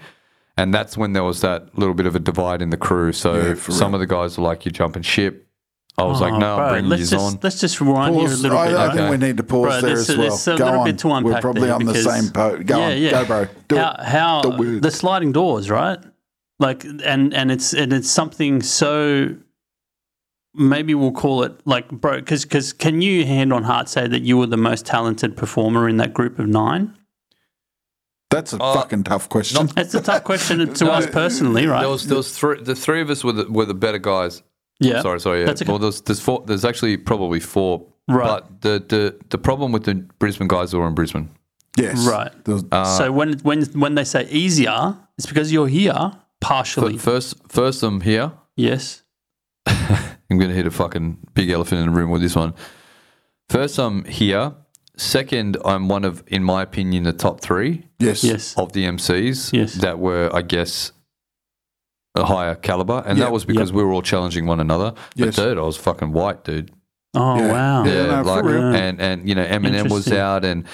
and that's when there was that little bit of a divide in the crew. So Yeah, some real. of the guys were like, "You're jumping ship." I was like, Oh, "No, bro, I'm bringing let's you just, on." Let's just rewind here a little I, bit. I right? think we need to pause Bro, there as well. there's a Go little on. bit to unpack We're probably there on the same boat. Go on. Go, bro. Do how it. how Do the sliding doors, right? Like, and and it's and it's something so. Maybe we'll call it like, bro, because because can you hand on heart say that you were the most talented performer in that group of nine? That's a Uh, fucking tough question. It's a tough question to us personally, right? There was there was three. The three of us were the, were the better guys. yeah, Sorry, sorry. Yeah. That's okay. Well, there's there's four. There's actually probably four. Right. But the, the the problem with the Brisbane guys who are in Brisbane. yes. Right. There's- so when when when they say easier, it's because you're here partially. First, first I'm here. yes. I'm going to hit a fucking big elephant in the room with this one. First, I'm here. Second, I'm one of, in my opinion, the top three yes. Yes. of the MCs Yes. that were, I guess, a higher caliber, and Yep, that was because yep. we were all challenging one another. But Yes. third, I was fucking white, dude. Oh Yeah. wow. Yeah. no, for like, real. and and you know, Eminem was out, and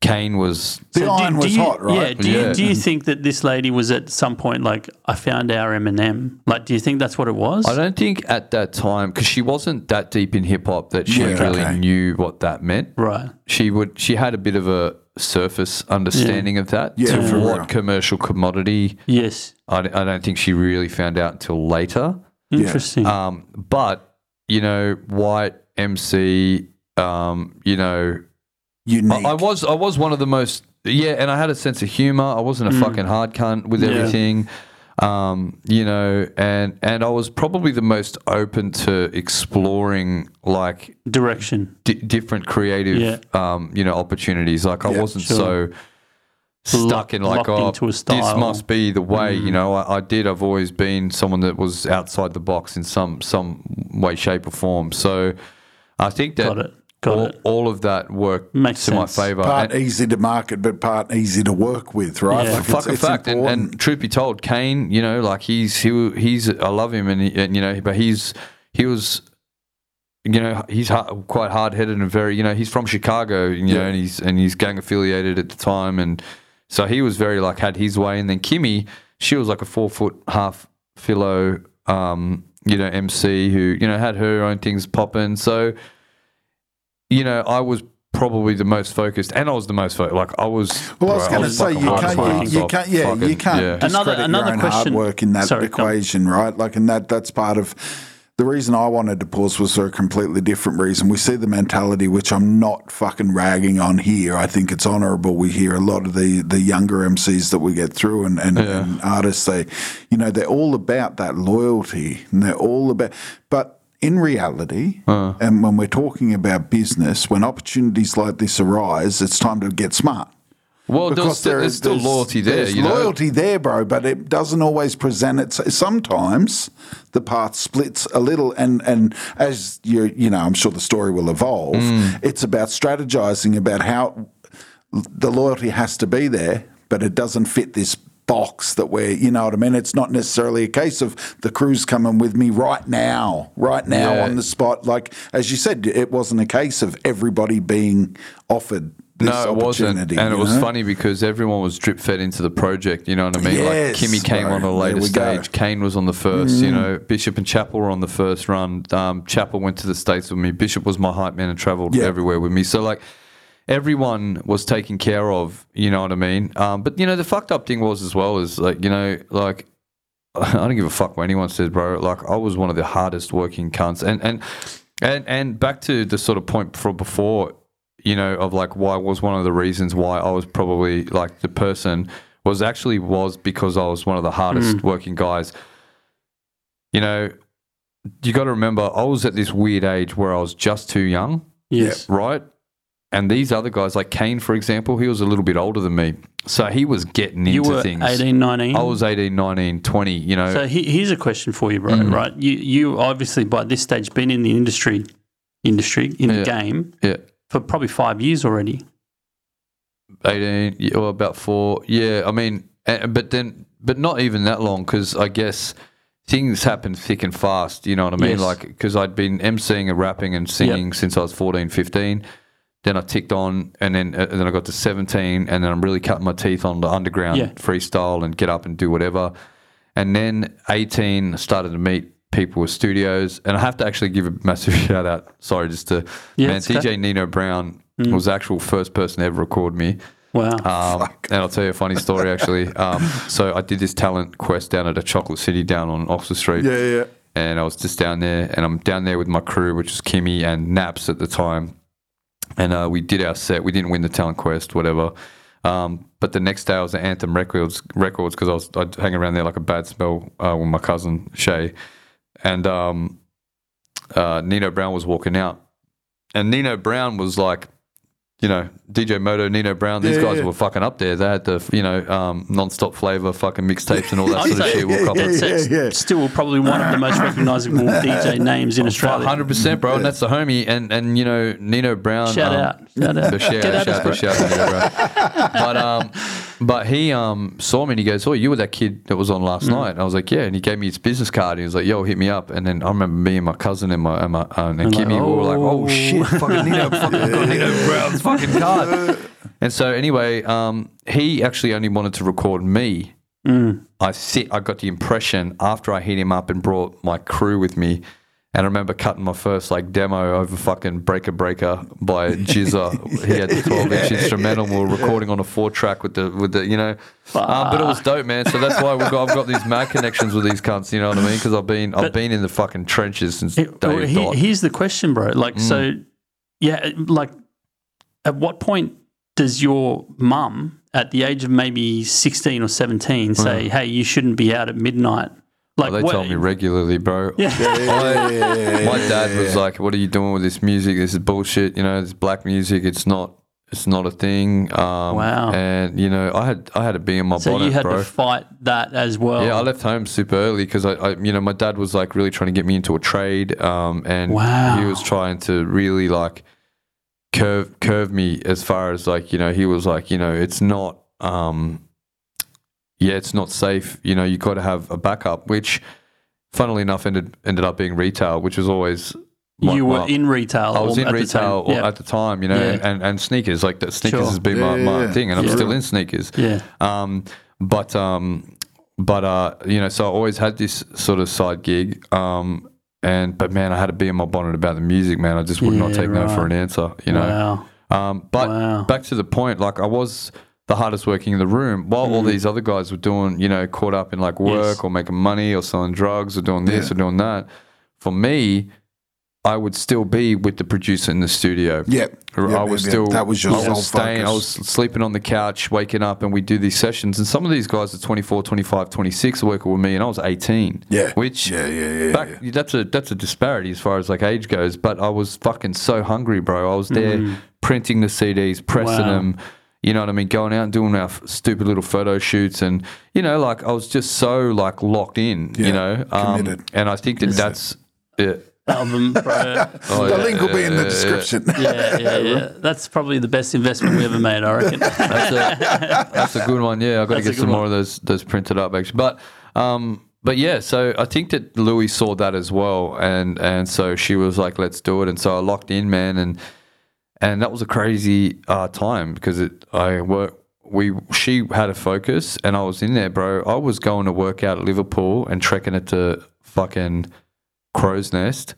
Kane was. The So iron do was you- hot, right? Yeah. Do Yeah. you do you think that this lady was at some point like I found our Eminem? Like, do you think that's what it was? I don't think at that time because she wasn't that deep in hip hop that she Yeah, really okay. knew what that meant. Right. she would she had a bit of a surface understanding of that Yeah, to for what commercial commodity Yes. I don't think she really found out until later Interesting. um, but you know white mc um, you know Unique. I, I was I was one of the most yeah and I had a sense of humor I wasn't a fucking hard cunt with everything Um, you know, and and I was probably the most open to exploring like Direction. di- different creative, Yeah. um, you know, opportunities. Like I wasn't sure. so stuck Lock- in like, locked oh, into a this style. Mm. must be the way. You know, I, I did. I've always been someone that was outside the box in some some way, shape, or form. So I think that Got it. Got all, it. all of that work Makes to my favor. Part And- easy to market, but part easy to work with, right? Yeah. Like fucking it's, it's fact. And, important. and truth be told, Kane, you know, like he's he he's I love him, and, he, and you know, but he's he was. You know he's ha- quite hard headed and very you know he's from Chicago you know and he's and he's gang affiliated at the time and so he was very like had his way and then Kimmy she was like a four foot half philo um you know MC who you know had her own things popping so you know I was probably the most focused and I was the most focused like I was Well, I was going to say you can't, you, you can't, yeah, you can't yeah. discredit Another- another your own hard question- work in that Sorry, come. equation, right? Like, and that that's part of the reason I wanted to pause was for a completely different reason. We see the mentality, which I'm not fucking ragging on here. I think it's honourable. We hear a lot of the the younger MCs that we get through and, and, and artists. They, you know, they're all about that loyalty, and they're all about, but. In reality, and when we're talking about business, when opportunities like this arise, it's time to get smart. Well, there's, Because there there's is- still there's- loyalty there. There's you know? loyalty there, bro, but it doesn't always present it. Sometimes the path splits a little, and and as you you know, I'm sure the story will evolve. Mm. It's about strategizing about how the loyalty has to be there, but it doesn't fit this box that we're, you know what I mean? It's not necessarily a case of the crew's coming with me right now, right now Yeah. on the spot. Like, as you said, it wasn't a case of everybody being offered this No, it wasn't, opportunity. and it was know? funny because everyone was drip fed into the project. You know what I mean? Yes, like Kimmy came bro. on a later we go. Mm. stage. Kane was on the first. You know, Bishop and Chapel were on the first run. Um, Chapel went to the states with me. Bishop was my hype man and traveled Yeah. everywhere with me. So like. Everyone was taken care of, you know what I mean. Um, but you know the fucked up thing was as well is like you know like I don't give a fuck what anyone says, bro. Like I was one of the hardest working cunts, and and and and back to the sort of point from before, you know, of like why was one of the reasons why I was probably like the person was actually was because I was one of the hardest working guys. You know, you got to remember I was at this weird age where I was just too young Yes. right? And these other guys, like Kane, for example, he was a little bit older than me. So he was getting You into were things. 18, 19. I was 18, 19, 20, you know. So he, here's a question for you, Mm. bro. Right? You you obviously by this stage been in the industry, industry in the game yeah. for probably five years already. 18, or about four. Yeah, I mean, but then, but not even that long because I guess things happen thick and fast. You know what I mean? Yes. Like, because I'd been emceeing and rapping and singing since I was 14, 15. Then I ticked on, and then uh, and then I got to 17, and then I'm really cutting my teeth on the underground Yeah. freestyle and get up and do whatever. And then 18, I started to meet people with studios, and I have to actually give a massive shout out. Sorry, just to Yeah, man, it's okay. Nino Brown was the actual first person to ever record me. Wow. Um, and I'll tell you a funny story actually. Um, so I did this talent quest down at a chocolate city down on Oxford Street. Yeah, yeah. And I was just down there, and I'm down there with my crew, which was Kimmy and Naps at the time. And uh, we did our set. We didn't win the talent quest, whatever. Um, but the next day I was at Anthem Records Records because I was I'd hang around there like a bad smell uh, with my cousin Shay, and um, uh, Nino Brown was walking out, and Nino Brown was like, you know, DJ Moto, Nino Brown, these Yeah, guys yeah. were fucking up there. They had the, you know, um, non-stop flavor fucking mixtapes and all that sort of shit. We'll cop yeah, it. yeah. Still probably one of the most recognizable DJ names in Australia. Hundred percent, bro, and that's the homie, and and you know Nino Brown. Shout um, out. Shout out. So shout, Get at shout, us, shout, bro. Nino But um, but he um saw me and he goes, "Oh, you were that kid that was on last night." And I was like, "Yeah," and he gave me his business card. And he was like, "Yo, hit me up." And then I remember me and my cousin and my and, my, uh, and like, Kimmy we were like, oh. "Oh shit, fucking Nino, fucking got Nino Brown's fucking card." And so anyway, um, he actually only wanted to record me. I sit. I got the impression after I hit him up and brought my crew with me, and I remember cutting my first like demo over fucking Breaker Breaker by Jizza. he had the twelve inch instrumental. We were recording on a four track with the with the you know, um, but it was dope, man. So that's why we've got I've got these mad connections with these cunts. You know what I mean? Because I've been I've been in the fucking trenches since day Well, he- here's the question, bro. Like, so, Mm. yeah, like, at what point does your mum at the age of maybe 16 or 17 say, hey, you shouldn't be out at midnight? Like Oh, they what- told me regularly, bro. Yeah. I- my dad was like, "What are you doing with this music? This is bullshit. You know, this black music. It's not. It's not a thing." Um, Wow. And you know, I had I had to be in my So bonnet, you had bro. to fight that as well. Yeah, I left home super early because I, I, you know, my dad was like really trying to get me into a trade, um, and Wow. he was trying to really like curve curve me as far as like you know he was like you know it's not, um, yeah, it's not safe. You know, you got to have a backup, which, funnily enough, ended ended up being retail, which was always my- you were my- in retail. I was or in at retail The time. Yeah. at the time, you know, Yeah. and, and, and sneakers like that. Sneakers Sure. has been my, Yeah, my yeah. thing, and I'm still in sneakers. Yeah. Um, but um, but uh, you know, so I always had this sort of side gig. Um, and but man, I had to be in my bonnet about the music, man. I just would not Yeah, take no for an answer, you know. Wow. Um, but Wow. back to the point, like I was the hardest working in the room, while all these other guys were doing, you know, caught up in like work Mm. Yes. or making money or selling drugs or doing this or doing that. For me, I would still be with the producer in the studio. Yep. Yep, I was yep, yep. still That was your I sole was staying I was sleeping on the couch waking up and we do these sessions and some of these guys are 24 25 26 working with me and I was 18 Yeah. which Yeah, yeah, yeah, back, that's a that's a disparity as far as like age goes but I was fucking so hungry bro I was there printing the CDs pressing Mm-hmm. Wow. them you know what I mean going out and doing our f- stupid little photo shoots and you know like I was just so like locked in Yeah, you know um, committed. and I think that that's it. Album, bro. Oh, the yeah, link will be in the yeah, description. yeah, yeah, yeah. That's probably the best investment we ever made, I reckon. That's a, that's a good one. Yeah, I've got to That's a get some good more of those those printed up actually. But um, but yeah, so I think that Louis saw that as well, and and so she was like, "Let's do it." And so I locked in, man, and and that was a crazy uh, time because it I work. We she had a focus, and I was in there, bro. I was going to work out at Liverpool and trekking it to fucking Crow's Nest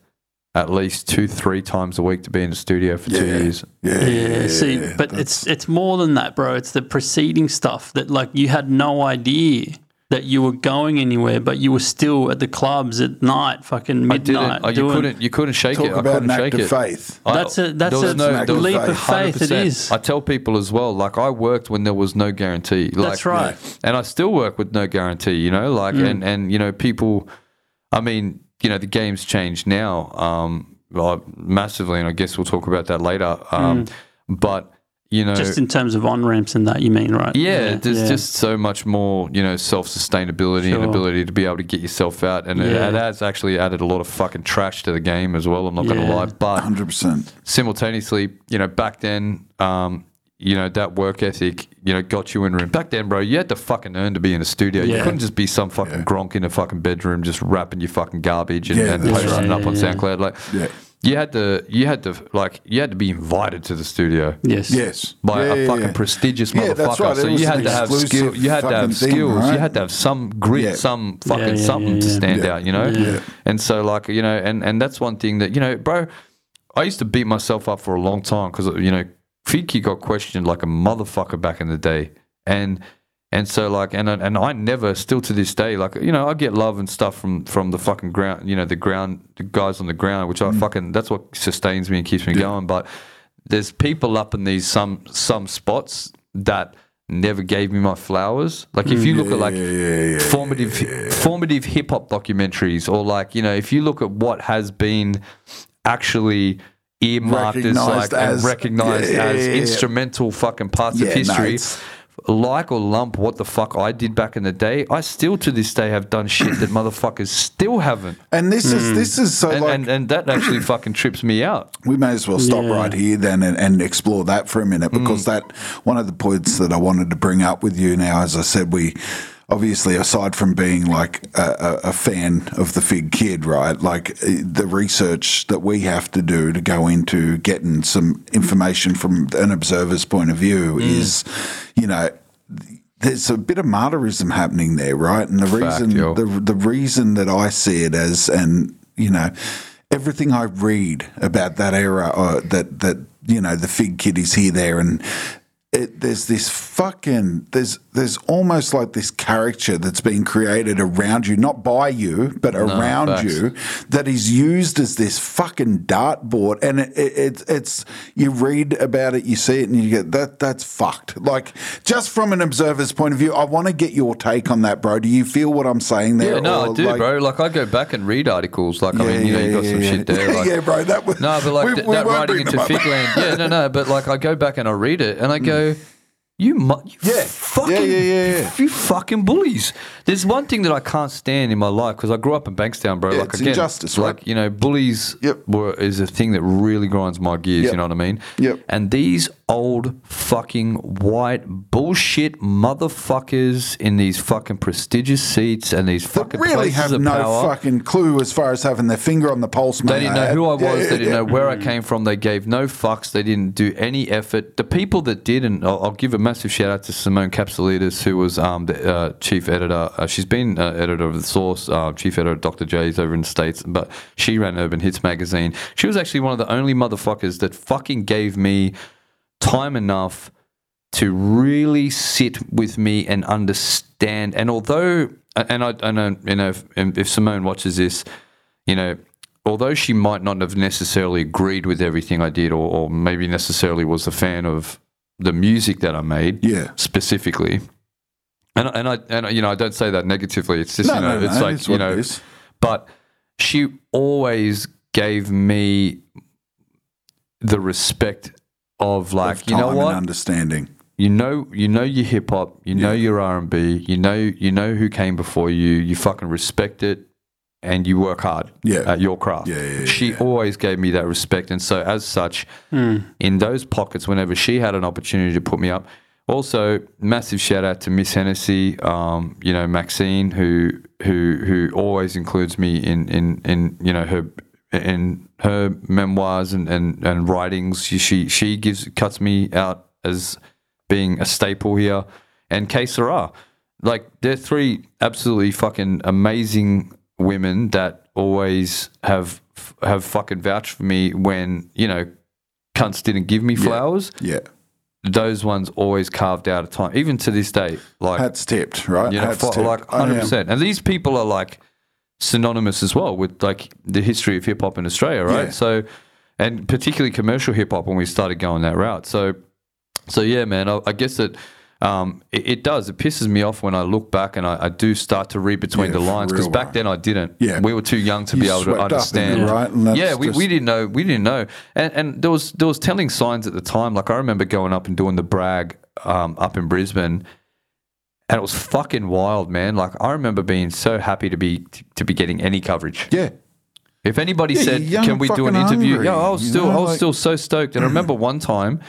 at least two, three times a week to be in the studio for two years. Yeah, Yeah, see, but it's it's more than that, bro. It's the preceding stuff that like you had no idea that you were going anywhere, but you were still at the clubs at night, fucking I midnight. didn't. Oh, you doing- couldn't. You couldn't shake Talk it. I couldn't an shake act of it. faith. I- That's a that's a no- leap of faith. It 100%. is. I tell people as well. Like I worked when there was no guarantee. Like, That's right. And I still work with no guarantee. You know, like Mm. and and you know people. I mean, you know, the game's changed now, um, well, massively, and I guess we'll talk about that later. Um, But you know, Mm. Just in terms of on ramps and that, you mean, right? yeah, there's yeah. just so much more, you know, self sustainability and ability to be able to get yourself out, and it, Yeah. it has actually added a lot of fucking trash to the game as well. I'm not going to lie, but 100%. simultaneously, you know, back then, um, you know, that work ethic, you know, got you in room. Back then, bro, you had to fucking earn to be in a studio. You couldn't just be some fucking gronk in a fucking bedroom just rapping your fucking garbage and, Yeah, and that's posting it up on Yeah, yeah. SoundCloud. Like, Yeah. you had to, you had to, like, you had to be invited to the studio Yes. Yes. by Yeah, a fucking yeah. prestigious Yeah, motherfucker. that's right. So you had to have exclusive skill. You had to have thing, skills. You had to have some grit, Yeah. some fucking yeah, something yeah, to stand Yeah. out. You know. Yeah. And so, like, you know, and and that's one thing that you know, bro. I used to beat myself up for a long time because you know, Fiki got questioned like a motherfucker back in the day, and. And so, like, and and I never, still to this day, like, you know, I get love and stuff from from the fucking ground, you know, the ground, the guys on the ground, which I Mm. fucking, that's what sustains me and keeps me going. But there's people up in these some some spots that never gave me my flowers. Like if you look at like formative formative hip hop documentaries, or like you know, if you look at what has been actually earmarked as Recognised like and as- recognized yeah, as yeah, yeah. instrumental fucking parts Yeah, of history. it's- like or lump what the fuck I did back in the day, I still to this day have done shit that motherfuckers still haven't. And this is this is so And, like and, and that actually fucking trips me out. we may as well stop Yeah. right here then and, and explore that for a minute Mm. because that one of the points that I wanted to bring up with you now, as I said, we obviously aside from being like a, a, fan of the Figgkidd, right? Like eh, the research that we have to do to go into getting some information from an observer's point of view Mm. is, you know. There's a bit of martyrism happening there, right? And the reason yo. the the reason that I see it as, and you know, everything I read about that era, uh, that that you know, the Figgkidd is here, there, and it, there's this fucking there's there's almost like this caricature that's been created around you, not by you, but around you, that is used as this fucking dartboard. And it, it, it, it's you read about it, you see it, and you get that that's fucked. Like just from an observer's point of view, I want to get your take on that, bro. Do you feel what I'm saying there? Yeah, no, I do, like- bro. Like I go back and read articles. Like I Yeah, mean, you know, you got some shit there. Like, yeah, bro. That was No, but like we- we that writing into. Figland. Yeah, no, no. But like I go back and I read it and I mm. go, so you, mu- you Yeah. fucking, Yeah, yeah, yeah, yeah. you fucking bullies. There's one thing that I can't stand in my life because I grew up in Bankstown, bro. Yeah, like it's again, injustice, like right? you know, bullies Yep. were is a thing that really grinds my gears. Yep. You know what I mean? Yep. And these old fucking white bullshit motherfuckers in these fucking prestigious seats and these fucking That really have no power. fucking clue as far as having their finger on the pulse. They didn't know who I was. Yeah, they didn't know where I came from. They gave no fucks. They didn't do any effort. The people that did, and I'll, I'll give a massive shout out to Simone Capsulidis, who was um, the uh, chief editor. Uh, she's been uh, editor of The Source, uh, chief editor of Dr. J's over in the States, but she ran Urban Hits magazine. She was actually one of the only motherfuckers that fucking gave me time enough to really sit with me and understand. And although, and I, I know, you know, if, if Simone watches this, you know, although she might not have necessarily agreed with everything I did, or, or maybe necessarily was a fan of the music that I made, Yeah. specifically. And, and I and you know I don't say that negatively. It's just No, you know no, it's no, like it's you know, but she always gave me the respect of like Of you know what and understanding. you know you know your hip hop, you know your R and B, you know you know who came before you. You fucking respect it, and you work hard Yeah. at your craft. Yeah, yeah, yeah, she yeah. always gave me that respect, and so as such, in those pockets, whenever she had an opportunity to put me up. Also, massive shout out to Miss Hennessy, um, you know Maxine, who who who always includes me in in in you know her in her memoirs and and, and writings. She, she she gives cuts me out as being a staple here, and K Sarah. Like they're three absolutely fucking amazing women that always have have fucking vouched for me when you know cunts didn't give me flowers. Yeah. Those ones always carved out a time, even to this day. Like Hats tipped, right? you know, Hats for, tipped. like I am- hundred percent. And these people are like synonymous as well with like the history of hip hop in Australia, right? Yeah. So, and particularly commercial hip hop when we started going that route. So, so yeah, man, I, I guess that. Um, it, it does. It pisses me off when I look back and I, I do start to read between Yeah, the lines because back then I didn't. Yeah. we were too young to You be able to understand. right? Yeah, we, just- we didn't know. We didn't know. And and there was there was telling signs at the time. Like I remember going up and doing the brag um, up in Brisbane, and it was fucking wild, man. Like I remember being so happy to be to be getting any coverage. Yeah. If anybody Yeah, said, "Can we do an interview?" hungry, Yeah, I was still, know, I was like- still so stoked. And I remember one time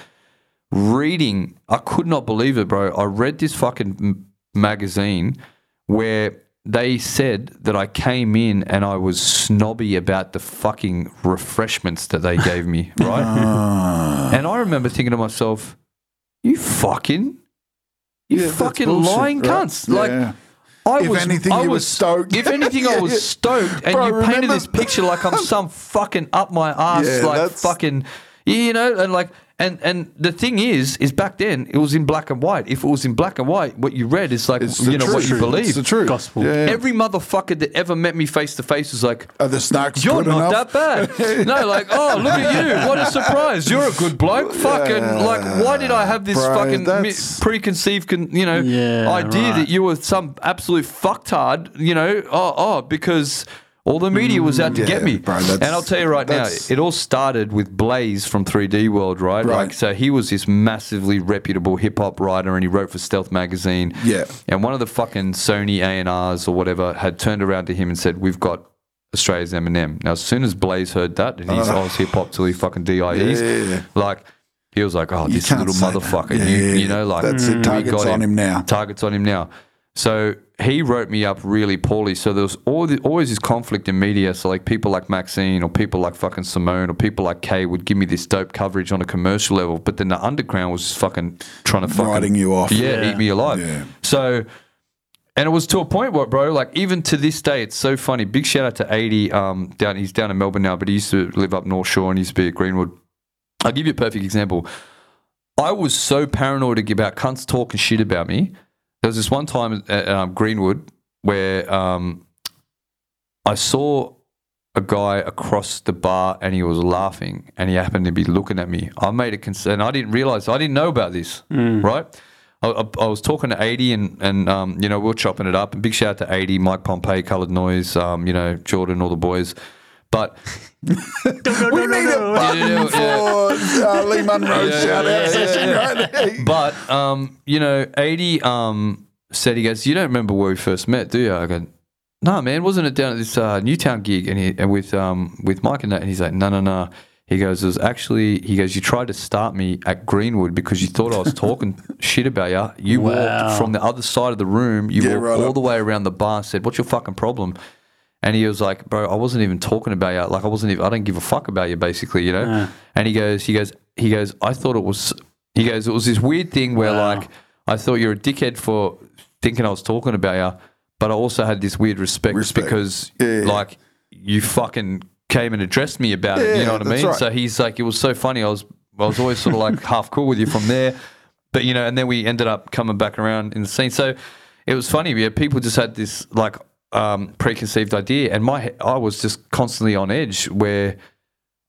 reading, I could not believe it, bro. I read this fucking magazine where they said that I came in and I was snobby about the fucking refreshments that they gave me, right? Ah. and I remember thinking to myself, "You fucking, you Yeah, fucking bullshit, lying right? cunts!" Like. Yeah. I If was, anything, I was stoked. If anything, I was stoked, and Bro, you painted remember- this picture like I'm some fucking up my ass, Yeah, like that's- fucking, you know, and like, and and the thing is, is back then it was in black and white. If it was in black and white, what you read is like It's you know what you believe. It's the truth. Gospel. Yeah. yeah. Every motherfucker that ever met me face to face was like, Are the snacks you're good not enough? that bad. no, like, oh, look at you. What a surprise. You're a good bloke. Fucking, like, why did I have this Bro, fucking mi- preconceived, con- you know, Yeah, idea right. that you were some absolute fucktard, you know, oh, oh, because all the media was out to yeah, get me. bro, and I'll tell you right now, it all started with Blaze from 3D World, right? Right. Like, so he was this massively reputable hip hop writer and he wrote for Stealth Magazine. Yeah. And one of the fucking Sony A&Rs or whatever had turned around to him and said, We've got Australia's Eminem. Now, as soon as Blaze heard that, and he's, I was hip hop till he fucking DIEs, Ah. Yeah, like, he was like, oh, this little motherfucker. Yeah, you, you know, like, That's it. we Target's got on him now. Target's on him now. So he wrote me up really poorly. So there was all the, always this conflict in media. So like people like Maxine or people like fucking Simone or people like Kay would give me this dope coverage on a commercial level, but then the underground was just fucking trying to fucking Writing you off. Yeah, Yeah. eat me alive. Yeah. So. And it was to a point where, bro, like even to this day, it's so funny. Big shout out to 80. Um, down he's down in Melbourne now, but he used to live up North Shore and he used to be at Greenwood. I'll give you a perfect example. I was so paranoid about cunts talking shit about me. There was this one time at um, Greenwood where um, I saw a guy across the bar and he was laughing and he happened to be looking at me. I made a concern. I didn't realize, I didn't know about this, right? I, I, I was talking to 80 and, and um, you know, we are chopping it up. And big shout out to 80, Mike Pompey, Coloured Noise, um, you know, Jordan, all the boys. But we need a button for uh, Lee Monro Yeah, shout yeah, out session, right? but um, you know, eighty um said he goes, you don't remember where we first met, do you? I go, no, man, wasn't it down at this uh, Newtown gig and he and with um with Mike and that? And he's like, no, no, no. He goes, it was actually. He goes, you tried to start me at Greenwood because you thought I was talking shit about you. You Wow. walked from the other side of the room. You Yeah, walked right all up. the way around the bar. and Said, what's your fucking problem? And he was like, bro, I wasn't even talking about you. Like, I wasn't even, I don't give a fuck about you, basically, you know? And he goes, he goes, he goes, I thought it was, he goes, it was this weird thing where, Wow. like, I thought you're a dickhead for thinking I was talking about you, but I also had this weird respect, Respect. because, Yeah, yeah. like, you fucking came and addressed me about it. You know what I mean? right. So he's like, it was so funny. I was, I was always sort of like half cool with you from there. But, you know, and then we ended up coming back around in the scene. So it was funny. Yeah, people just had this like um, preconceived idea, and my I was just constantly on edge. Where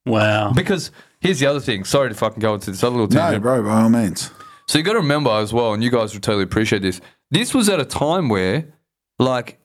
Wow. because here's the other thing. Sorry to fucking go into this other little No, tangent. bro, by all means. So you got to remember as well, and you guys would totally appreciate this. This was at a time where, like,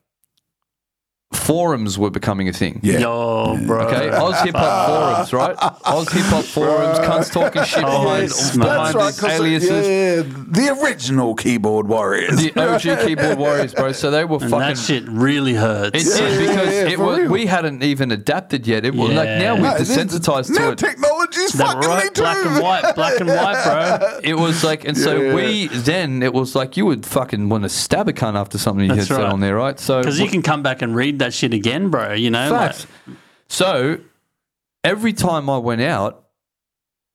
forums were becoming a thing. Yeah. Yo, bro. Okay, Oz hip hop forums, right? Oz hip hop forums, cunts talking shit Oh, behind, yes, behind right, these 'cause aliases. yeah, the original keyboard warriors. The OG keyboard warriors, bro. So they were And fucking. that shit really hurts. It did Yeah, because yeah, yeah, it was, real. we hadn't even adapted yet. It was like now we've No, it is- desensitized now to it. technology's that fucking me right, too. black and white, black and white, bro. It was like, and so Yeah. we then it was like you would fucking want to stab a cunt after something you That's had said on there, right? So Because you can come back and read that shit again, bro. You know, facts. So every time I went out,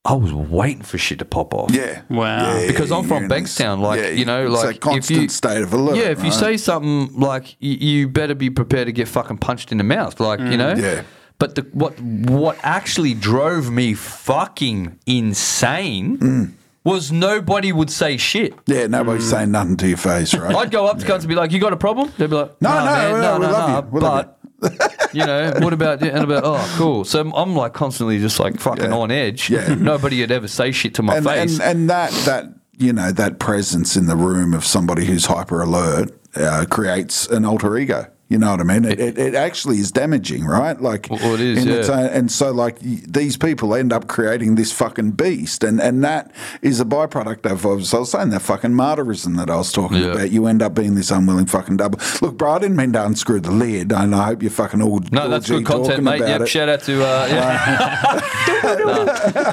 I was waiting for shit to pop off. Yeah. Wow. Yeah, Because I'm from Bankstown, like, you know, it's like, a if constant you- state of alert. Yeah, if you say something like you, you better be prepared to get fucking punched in the mouth, like you know. Yeah. But the, what what actually drove me fucking insane Mm. Was nobody would say shit. yeah, nobody's saying nothing to your face, right? I'd go up to cunts and be like, "You got a problem?" They'd be like, No, "Nah, no, man, no, no, we no, love no." you. We love But you know, what about you? and about? Oh, cool. So I'm, I'm like constantly just like fucking Yeah. on edge. Yeah. Nobody would ever say shit to my and, face. and and that that you know that presence in the room of somebody who's hyper alert uh, creates an alter ego. You know what I mean? It, it, it actually is damaging, right? Like, Well, it is, yeah. own- and so like these people end up creating this fucking beast, and and that is a byproduct of. of so I was saying that fucking martyrism that I was talking Yeah. about. You end up being this unwilling fucking double. Look, bro, I didn't mean to unscrew the lid, and I hope you're fucking all. no, that's all good content, mate. Yep, it. shout out to uh, yeah. No,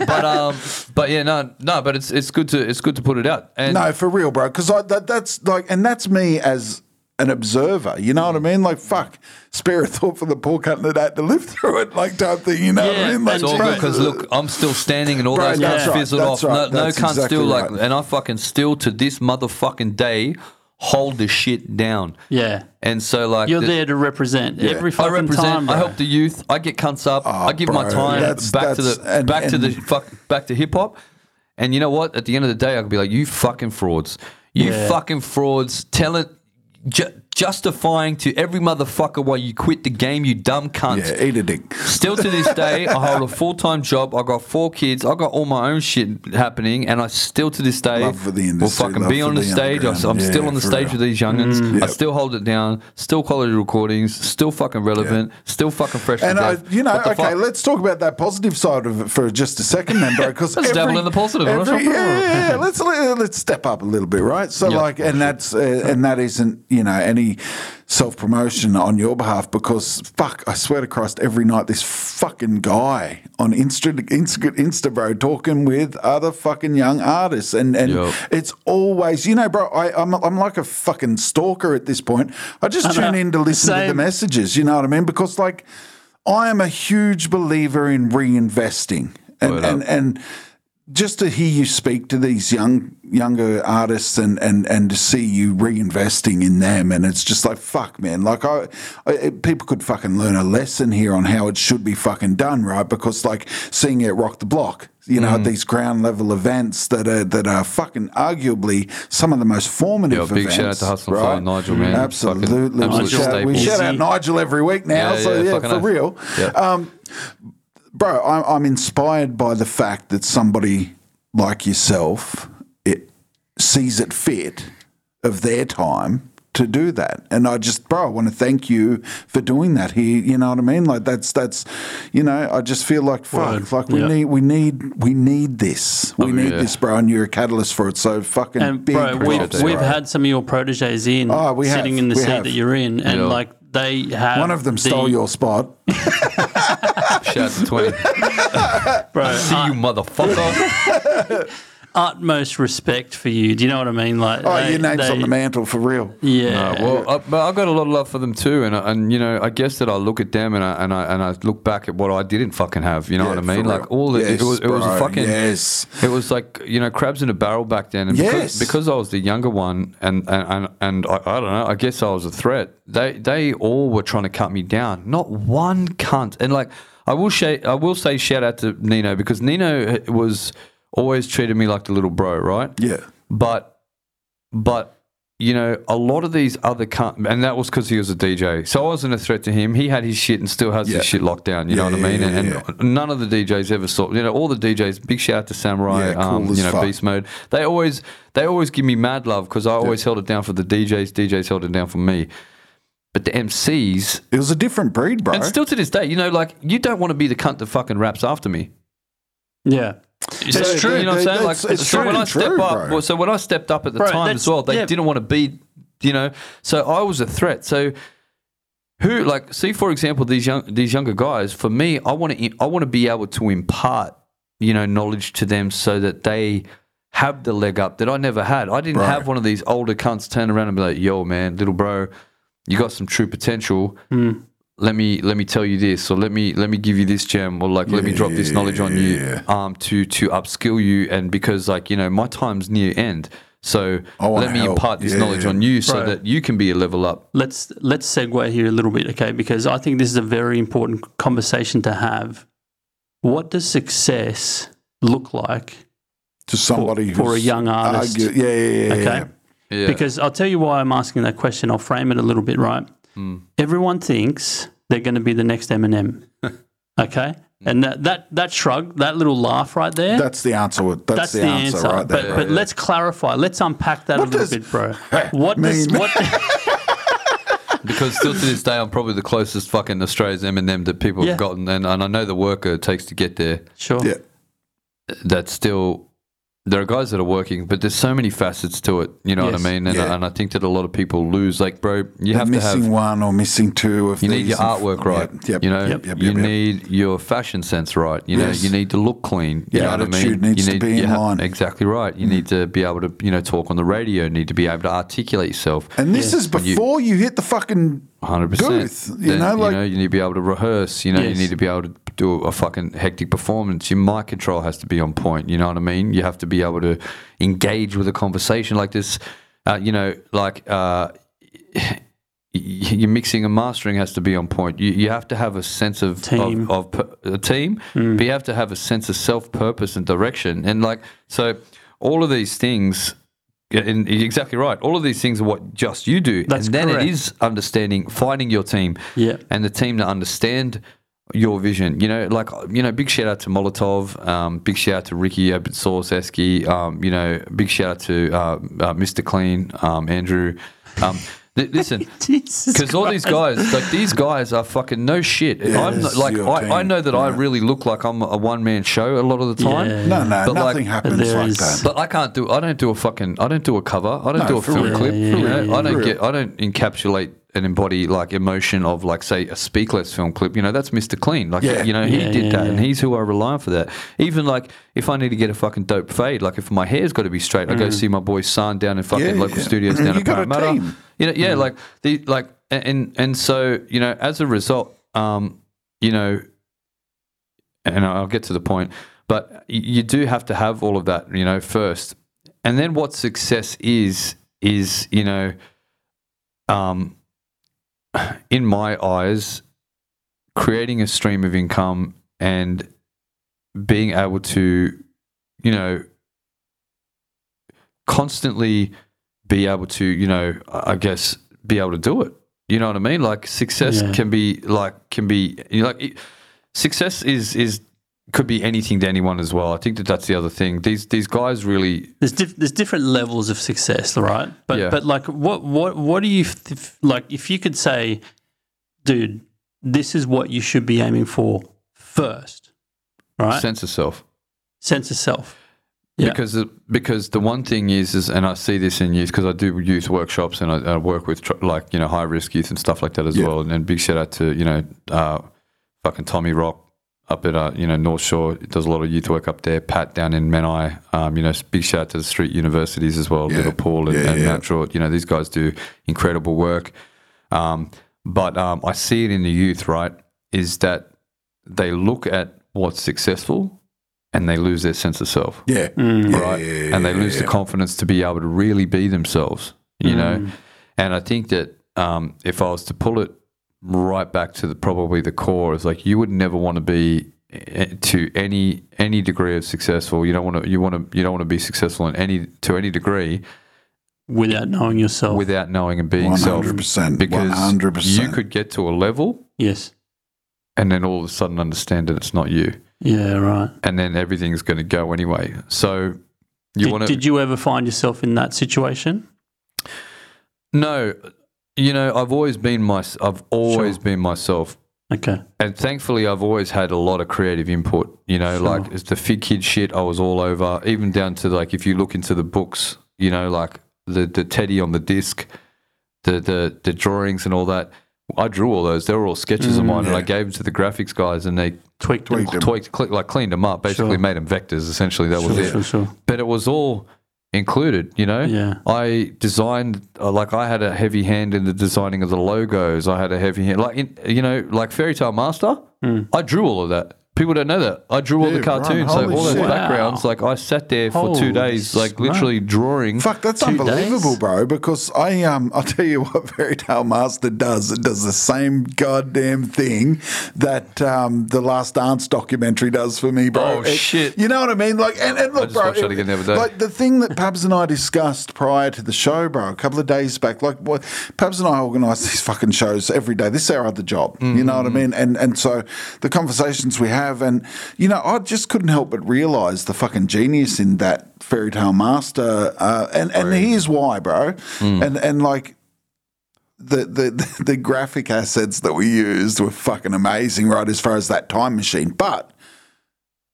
but um, but yeah, no, no, but it's it's good to it's good to put it out. And No, for real, bro. Because that, that's like, and that's me as an observer. You know what I mean? Like, fuck, spare a thought for the poor cunt that had to live through it, like type thing. You know what I mean? Like, It's all good because look, I'm still standing and all Bro, those that's cunts right, fizzled that's off. right, no, no that's cunts exactly still like, right. and I fucking still to this motherfucking day hold the shit down. Yeah. And so like You're the- there to represent every I fucking represent. time. I bro. help the youth. I get cunts up. Oh, I give my time that's- back to the and- back to the fuck back to hip hop. And you know what? At the end of the day, I could be like, "You fucking frauds! You Yeah. fucking frauds! Tell it." Ju- justifying to every motherfucker why you quit the game, you dumb cunt. yeah, eat a dick. Still to this day, I hold a full time job. I got four kids. I got all my own shit happening, and I still to this day the will fucking be on the the stage. I'm underground. still on the stage real. with these youngins. I Yep. still hold it down. Still quality recordings. Still fucking relevant. Still fucking fresh. And I, you know, okay, fuck? let's talk about that positive side of it for just a second, then, bro. Because Let's dabble in the positive, Every, yeah, yeah, yeah. let's let- let's step up a little bit, right? So, Yeah. like, and that's uh, and that isn't you know any self promotion on your behalf because fuck, I swear to Christ, every night this fucking guy on Insta, Insta, Insta bro, talking with other fucking young artists, and and Yep. it's always you know, bro. I, I'm I'm like a fucking stalker at this point. I just tune in to listen to the messages. You know what I mean? Because like, I am a huge believer in reinvesting, and Word and and just to hear you speak to these young younger artists and and and to see you reinvesting in them and it's just like fuck man like I, I people could fucking learn a lesson here on how it should be fucking done right because like seeing it rock the block you know, at these ground level events that are that are fucking arguably some of the most formative Yeah, big events. shout out to Hustle right? and Nigel, man. Absolutely, Fucking absolute we, shout, we shout out Nigel every week now. Yeah, so yeah, yeah, for real. Yeah. Um, bro, I'm, I'm inspired by the fact that somebody like yourself it sees it fit of their time to do that. And I just, bro, I want to thank you for doing that here. You know what I mean? Like that's that's, you know, I just feel like fuck, Word. like we Yeah. need we need we need this. We Oh, need yeah. this, bro, and you're a catalyst for it. So fucking And big bro, we've, props, we've had some of your proteges in, Oh, we have. sitting in the seat have. that you're in, and Yeah. like they have one of them the- stole your spot. Shout out to 20. bro, See you, motherfucker. utmost respect for you. Do you know what I mean? Like, Oh, they- your name's they- on the mantle for real. Yeah. No, well, I, but I've got a lot of love for them too, and and you know, I guess that I look at them and I and I and I look back at what I didn't fucking have. You know Yeah, what I mean? Like all the Yes, it was it was a bro, fucking yes. It was like you know crabs in a barrel back then, and Yes. because, because I was the younger one, and and and, and I, I don't know, I guess I was a threat. They they all were trying to cut me down. Not one cunt, and like I will say I will say shout out to Nino because Nino was always treated me like the little bro, right? Yeah. but but you know a lot of these other cunt, and that was because he was a DJ so I wasn't a threat to him he had his shit and still has Yeah. his shit locked down you know Yeah, what I mean yeah, and, yeah, and none of the DJs ever saw you know all the DJs big shout out to Samurai Yeah, cool um, as you know fuck. Beast Mode they always they always give me mad love because I always held it down for the DJs DJs held it down for me but the MCs It was a different breed, bro. and still to this day you know like you don't want to be the cunt that fucking raps after me yeah. It's So true. You know what I'm saying? Like, that's- it's so when I fucking step true, up, bro. so when I stepped up at the Bro, time as well, they yeah. didn't want to be, you know. So I was a threat. So who, like, see, for example, these young, these younger guys. For me, I want to, I want to be able to impart, you know, knowledge to them so that they have the leg up that I never had. I didn't Bro. have one of these older cunts turn around and be like, "Yo, man, little bro, you got some true potential." Hmm. Let me let me tell you this or let me let me give you this gem or like let me drop this knowledge on you um to to upskill you and because like you know my time's near end so let me help. impart this Yeah, knowledge yeah. on you so Right. that you can be a level up Let's let's segue here a little bit, okay? Because I think this is a very important conversation to have. What does success look like? to somebody for a young artist. argue- yeah, yeah, yeah, Okay. yeah. yeah Because I'll tell you why I'm asking that question. I'll frame it a little bit, right? Hmm. Everyone thinks they're going to be the next Eminem. okay? And that, that, that shrug, that little laugh right there, That's the answer. That's, that's the, the, answer, answer. right but there. but let's clarify. Let's unpack that What a little does- bit, bro. What does what because still to this day I'm probably the closest fucking Australia's Eminem that people Yeah. have gotten and, and I know the work it takes to get there Sure. yeah. that's still there are guys that are working, but there's so many facets to it. You know Yes. what I mean? And, Yeah. and I think that a lot of people lose. Like, bro, you have to missing have one or missing two of You need your and- artwork right. Yep, yep, you know, yep, yep, you yep, yep. need your fashion sense right. You know, Yes. you need to look clean. You Your know what I mean? attitude needs you to be you in have- line. Mm. Exactly right. You need to be able to, you know, talk on the radio. You need to be able to articulate yourself. And this is before you, hit the fucking Hundred percent. booth. You know, like you know, you need to be able to rehearse. You know, Yes. you need to be able to do a fucking hectic performance. Your mic control has to be on point. You know what I mean? You have to be able to engage with a conversation like this. Uh, you know, like uh, your mixing and mastering has to be on point. You, you have to have a sense of Team. of, of a team, but you have to have a sense of self purpose and direction. And like so, all of these things. And you're exactly right. All of these things are what just you do, That's and then correct. it is understanding, finding your team, Yeah. and the team that understand your vision. You know, like you know, big shout out to Molotov, um, big shout out to Ricky Open Source Esky, um, you know, big shout out to uh, uh, Mr. Clean, um, Andrew. Um, li- listen, because all these guys, like these guys, are fucking no shit. I'm not, like, I, I know that I really look like I'm a one man show a lot of the time. Yeah. no, no, But like- nothing happens like is- that. But I can't do. I don't do a fucking. I don't do a cover. I don't No, do a for film real. clip. Yeah, you yeah, know, yeah, I don't get. I don't encapsulate and embody like emotion of like say a speakless film clip. You know, that's Mr. Clean. Like Yeah. you know, he Yeah, did yeah, that, and he's who I rely on for that. Even like if I need to get a fucking dope fade, like if my hair's got to be straight, I go see my boy San down in fucking Yeah, local yeah. studios down You in got a Parramatta. team. You know, yeah, like the like and and so you know, as a result, um, you know, and I'll get to the point. but you do have to have all of that, you know, first. And then what success is is, you know, um, in my eyes, creating a stream of income and being able to, you know, constantly be able to, you know, I guess be able to do it. You know what I mean? Like success Yeah. can be like can be you know, like it, success is is could be anything to anyone as well. I think that that's the other thing. These these guys really There's diff- there's different levels of success, right? But Yeah. but like what what what do you th- like if you could say, dude, this is what you should be aiming for first, right? sense of self. Sense of self. Yeah. Because because the one thing is is and I see this in youth because I do youth workshops and I, I work with tr- like you know high risk youth and stuff like that as Yeah. well. And, then big shout out to you know uh, fucking Tommy Rock up at uh, you know North Shore does a lot of youth work up there. Pat down in Menai, um, you know big shout out to the street universities as well. Yeah. Little Paul and, Yeah, and yeah. Matt Short. You know these guys do incredible work. Um, but um, I see it in the youth, right? Is that they look at what's successful and they lose their sense of self Yeah. Mm. Right? yeah, yeah, and they lose yeah. the confidence to be able to really be themselves, you know. And I think that um, if I was to pull it right back to the probably the core, is like you would never want to be eh, to any any degree of successful. You don't want to you want to you don't want to be successful in any to any degree Without knowing yourself. without knowing and being self. 100%, Because 100%. you could get to a level yes. and then all of a sudden understand that it's not you, Yeah. Right. and then everything's going to go anyway. So you Did, want to did you ever find yourself in that situation? No, you know, I've always been my, I've always Sure. been myself, Okay. and thankfully, I've always had a lot of creative input. You know, Sure. like it's the Figgkidd shit, I was all over, even down to like if you look into the books, you know, like the the Teddy on the disc, the the the drawings and all that. I drew all those. They were all sketches of mm. mine, and I gave them to the graphics guys, and they Tweaked, Tweaked them. them. tweaked, cl- like cleaned them up, basically Sure. made them vectors. Essentially, that was Sure, it sure, sure. but it was all included, you know? Yeah. I designed, uh, like, I had a heavy hand in the designing of the logos. I had a heavy hand, like, in, you know, like Fairy Tale Master. I drew all of that. People don't know that. I drew all the cartoons, right. like all those shit. backgrounds. Like, I sat there for Holy two days, like, literally drawing. Fuck, that's unbelievable, days? bro. Because I um, I'll tell you what Fairy Tale Master does. It does the same goddamn thing that um, the Last Dance documentary does for me, bro. Oh, It- shit. You know what I mean? Like, and, and look, bro, again the. Like the thing that Pabs and I discussed prior to the show, bro, a couple of days back. Like, what Pabs and I organise these fucking shows every day. This is our other job. You know what I Mm-hmm. mean? And and so the conversations we have, and you know, I just couldn't help but realise the fucking genius in that Fairy Tale Master. Uh, and and here's why, bro. Mm. And and like the, the the graphic assets that we used were fucking amazing, right? As far as that time machine, but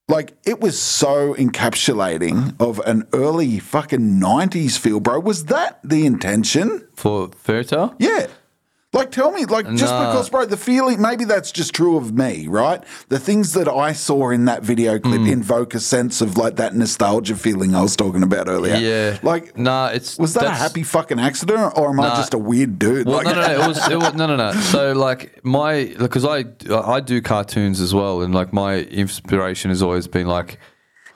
like it was so encapsulating of an early fucking nineties feel, bro. Was that the intention? For Fairy Tale? Yeah. Like, tell me, like, just Nah. because, bro, the feeling, maybe that's just true of me, right? The things that I saw in that video clip Mm. invoke a sense of like that nostalgia feeling I was talking about earlier. Yeah. Like, Nah, it's. was that a happy fucking accident or am I just a weird dude? Well, like, no, no, no. It was, it was no, no, no. So like my because I I do cartoons as well, and like my inspiration has always been like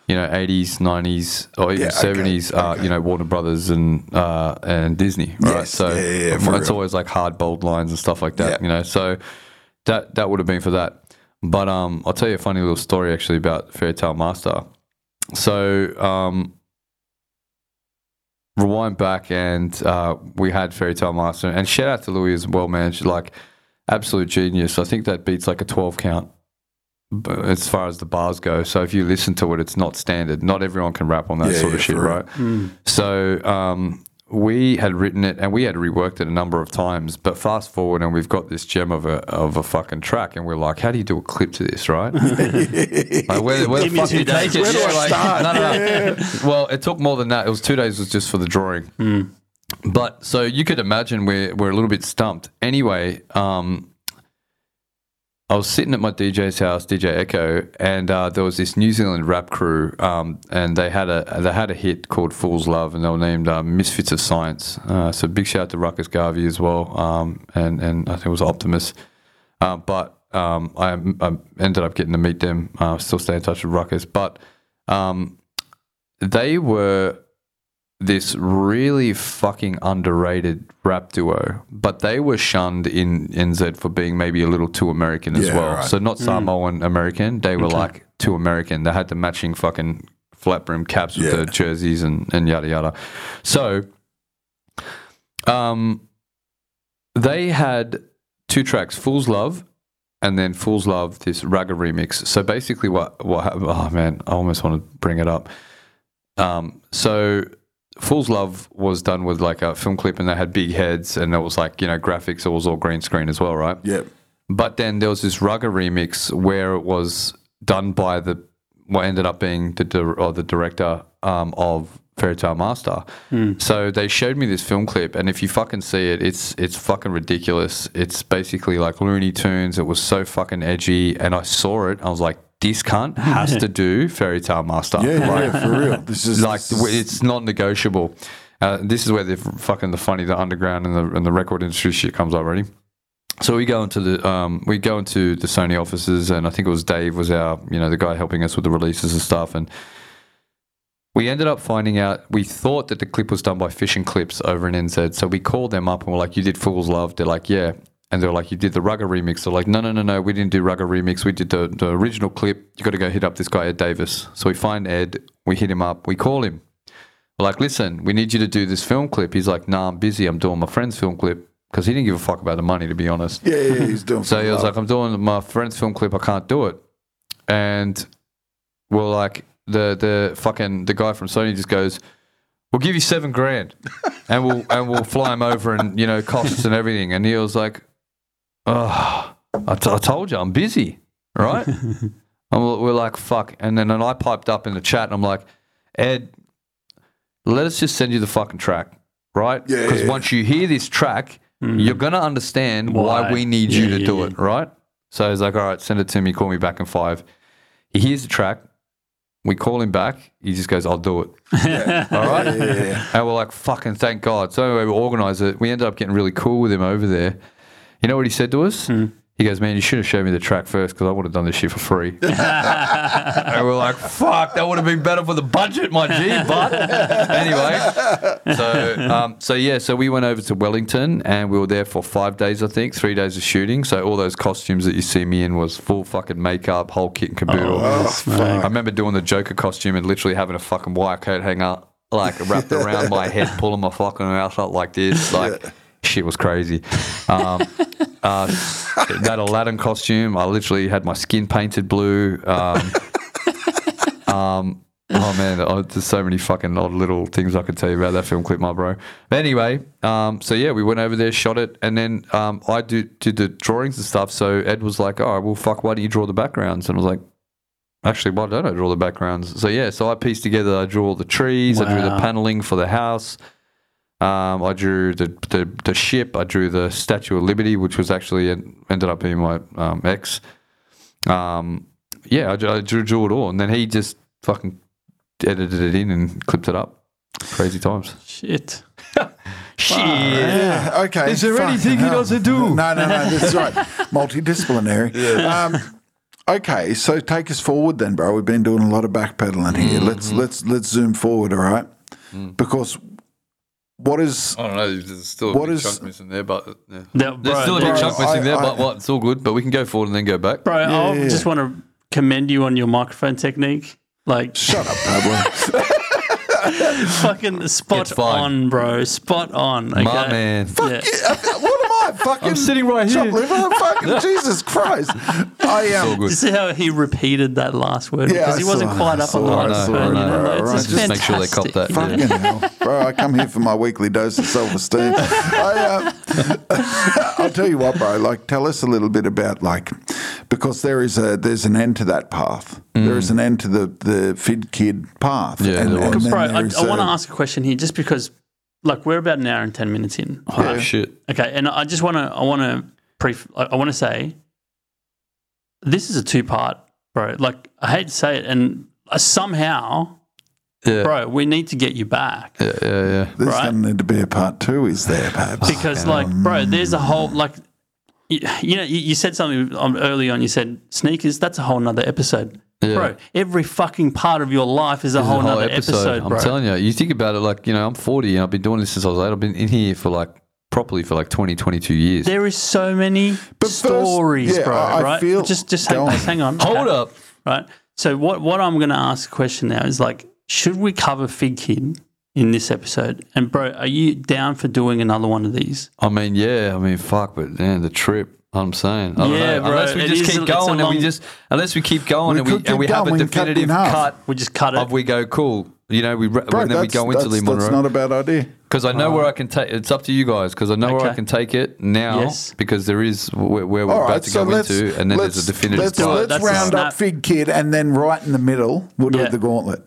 you know eighties, nineties, or even Yeah, okay, seventies. uh, okay. You know Warner Brothers and uh, and Disney, right? Yes, so yeah, yeah, it's real. always like hard bold lines and stuff like that. You know, so that that would have been for that. But um, I'll tell you a funny little story actually about Fairy Tale Master. So um, rewind back and uh, we had Fairy Tale Master and shout out to Louis as well, man. She's like absolute genius. I think that beats like a twelve count b- as far as the bars go. So if you listen to it, it's not standard. Not everyone can rap on that Yeah, sort of yeah, shit, for real. right? So um, we had written it and we had reworked it a number of times. But fast forward and we've got this gem of a of a fucking track, and we're like, how do you do a clip to this, right? like, where, where the fuck do you take days. it? Where do I like, start? No, no, no. Well, it took more than that. It was two days. Was just for the drawing. But so you could imagine we're we're a little bit stumped. Anyway, um, I was sitting at my DJ's house, DJ Echo, and uh, there was this New Zealand rap crew, um, and they had a they had a hit called "Fool's Love," and they were named uh, Misfits of Science. Uh, so big shout out to Ruckus Garvey as well, um, and and I think it was Optimus. Uh, but um, I, I ended up getting to meet them. Uh, still stay in touch with Ruckus, but um, they were this really fucking underrated rap duo, but they were shunned in NZ for being maybe a little too American as Yeah, well. right. So not Samoan American, they were like too American. They had the matching fucking flat brim caps with Yeah. the jerseys and, and yada yada. So um they had two tracks, Fool's Love and then Fool's Love, this Ragga remix. So basically what what happened oh man, I almost want to bring it up. Um so Fool's Love was done with like a film clip and they had big heads and it was like, you know, graphics, it was all green screen as well, right? Yep. But then there was this Ragga remix where it was done by the what ended up being the dir- or the director um, of Fairy Tale Master. So they showed me this film clip, and if you fucking see it, it's it's fucking ridiculous. It's basically like Looney Tunes. It was so fucking edgy, and I saw it. I was like, this cunt has to do Fairy Tale Master. Yeah, Like, yeah, for real. This is like this is- it's not negotiable. Uh, this is where the fucking the funny, the underground and the and the record industry shit comes already. So we go into the um, we go into the Sony offices, and I think it was Dave was our you know the guy helping us with the releases and stuff, and we ended up finding out we thought that the clip was done by Fish and Clips over in NZ. So we called them up and we're like, "You did Fool's Love?" They're like, "Yeah." And they're like, "You did the Ragga remix?" They're like, "No, no, no, no. We didn't do Ragga remix. We did the, the original clip. You got to go hit up this guy Ed Davis." So we find Ed. We hit him up. We call him. We're like, "Listen, we need you to do this film clip." He's like, "Nah, I'm busy. I'm doing my friend's film clip." Because he didn't give a fuck about the money, to be honest. yeah, yeah, he's doing. So he was like, I'm doing my friend's film clip. I can't do it. And we're like, the the fucking the guy from Sony just goes, "We'll give you seven grand, and we'll and we'll fly him over and you know costs and everything." And he was like, "Oh, I, t- I told you I'm busy, right?" and we're, we're like, "Fuck!" And then and I piped up in the chat and I'm like, "Ed, let us just send you the fucking track, right? Yeah, Because yeah. once you hear this track, mm-hmm. you're gonna understand why, Why. we need you to yeah, do yeah. it, right?" So he's like, "All right, send it to me. Call me back in five. He hears the track. We call him back. He just goes, "I'll do it." All right. And we're like, "Fucking thank God." So anyway, we organise it. We ended up getting really cool with him over there. You know what he said to us? He goes, "Man, you should have showed me the track first because I would have done this shit for free." and we're like, "Fuck, that would have been better for the budget, my G." But anyway, so um, so yeah, so we went over to Wellington and we were there for five days, I think, three days of shooting. So all those costumes that you see me in was full fucking makeup, whole kit and caboodle. I remember doing the Joker costume and literally having a fucking wire coat hang up, like wrapped around my head, pulling my fucking mouth up like this, like. Shit was crazy. Um, uh, that Aladdin costume, I literally had my skin painted blue. Um, um, oh man, oh, there's so many fucking odd little things I could tell you about that film clip, my bro. But anyway, um, so yeah, we went over there, shot it, and then um, I do, did the drawings and stuff. So Ed was like, "Oh, well, fuck, why don't you draw the backgrounds?" And I was like, "Actually, why don't I draw the backgrounds?" So yeah, so I pieced together. I drew all the trees. I drew the Wow. paneling for the house. Um, I drew the, the the ship. I drew the Statue of Liberty, which was actually ended up being my um, ex. Um, yeah, I, drew- I drew, drew it all, and then he just fucking edited it in and clipped it up. Crazy times. Shit. Shit. Yeah, okay. Is there fucking anything he doesn't do? No, no, no. That's right. Multidisciplinary. Um, okay, so take us forward then, bro. We've been doing a lot of backpedaling here. Mm-hmm. Let's let's let's zoom forward, all right? Mm. Because what is I don't know. There's still a What big is- chunk missing there, but yeah. No, there's still a big bro, chunk missing I- there. I- but what? It's all good. But we can go forward and then go back. Bro, I yeah, just yeah. want to commend you on your microphone technique. Like, shut up, Pablo? fucking spot on, bro. Spot on. Okay? My man. Yeah. Uh, what am I? Fucking I'm sitting right here. shoplifter? Fucking Jesus Christ! I All um, good. You see how he repeated that last word Yeah, because he wasn't saw- quite I up on the saw- I microphone. saw, you I know, know, it's right. just Just make sure they cop that. you know? Fucking hell, bro! I come here for my weekly dose of self-esteem. I, um, I'll tell you what, bro. Like, tell us a little bit about like because there is a there's an end to that path. There is an end to the the Figgkidd path. Yeah, there was. then Bro, I, I want to ask a question here, just because, like, we're about an hour and ten minutes in. Oh shit. Okay, and I just want to, I want to, pre, I, I want to say, this is a two part, bro. Like, I hate to say it, and uh, somehow, Yeah. bro, we need to get you back Yeah, yeah, yeah. There's right. going to need to be a part two. Is there, perhaps? because, like, bro, there's a whole like. you, you know, you, you said something um, early on. You said sneakers. That's a whole nother episode, Yeah. bro. Every fucking part of your life is a This is whole a nother episode, I'm bro. telling you, you think about it like, you know, I'm 40 and I've been doing this since I was eight. I've been in here for like properly for like 20, 22 years. there is so many first- stories, yeah, bro. I- I right? feel- just just hang, on. hang on. Hold Okay. up. Right. So what what I'm going to ask a question now is like, should we cover Figgkidd in this episode? And bro, are you down for doing another one of these? I mean, yeah, I mean, fuck, but yeah, the trip. I'm saying, I don't Yeah, know. bro, unless we just is keep it's a going and we just, unless we keep going We and we and we have a going, we can cut definitive cut We just cut it. of we go cool. You know, we re- Bro, and then we that's, go into that's, Lee that's not a bad idea. because I know where I can take. It's up to you guys because I know where I can take it now Yes. because there is where, where we're All about right, to so go let's into, and then there's a definitive let's, let's That's a round up Figgkidd, and then right in the middle we'll do the gauntlet.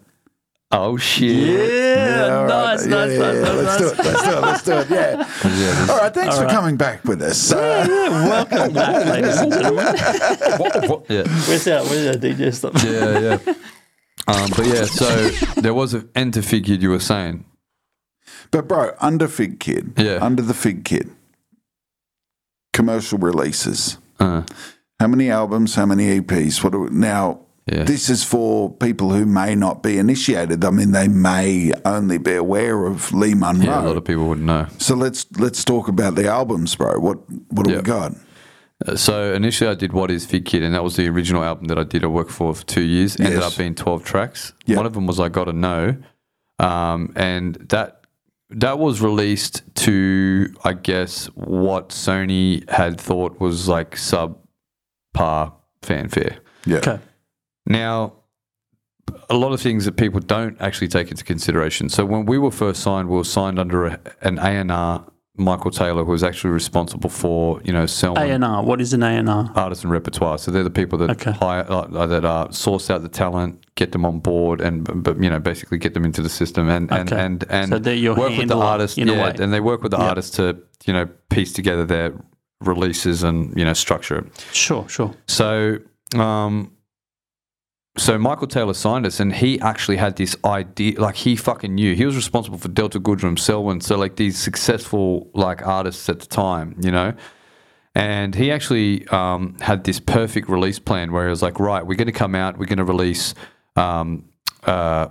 Oh shit! yeah, all right. nice, Yeah, nice, yeah, nice, yeah. nice, Let's do it. Let's do it. Let's do it. Yeah. Yeah, All right. Thanks for coming back with us. Uh, Welcome back, ladies and gentlemen. yeah. Where's our where's our DJ stuff? yeah, yeah. Um, but yeah, so there was an end to figure you were saying. but bro, under Figgkidd, Yeah. under the Figgkidd, commercial releases. Uh, How many albums? How many EPs? What do, now? Yeah. This is for people who may not be initiated. I mean, they may only be aware of Lee Monro. yeah, a lot of people wouldn't know. so let's let's talk about the albums, bro. What what do Yeah. we got? Uh, So initially, I did "What Is Figgkidd," and that was the original album that I did. I worked for for two years. Ended up being twelve tracks. Yeah. One of them was "I Gotta Know," um, and that that was released to, I guess, what Sony had thought was like subpar fanfare. Yeah. Okay. Now, a lot of things that people don't actually take into consideration. So when we were first signed, we were signed under a, an A and R. Michael Taylor, who was actually responsible for you know Selma A&R. What is an A&R? artists and repertoire. So they're the people that Okay. hire uh, that uh, source out the talent, get them on board, and but you know basically get them into the system and and Okay. and, and So they're work with the artist. yeah, and they work with the Yeah. artist to you know piece together their releases and you know structure it. Sure, sure. So, um, so Michael Taylor signed us, and he actually had this idea. Like he fucking knew he was responsible for Delta Goodrem, Selwyn, so like these successful like artists at the time, you know. And he actually um, had this perfect release plan where he was like, right, we're going to come out, we're going to release um, uh,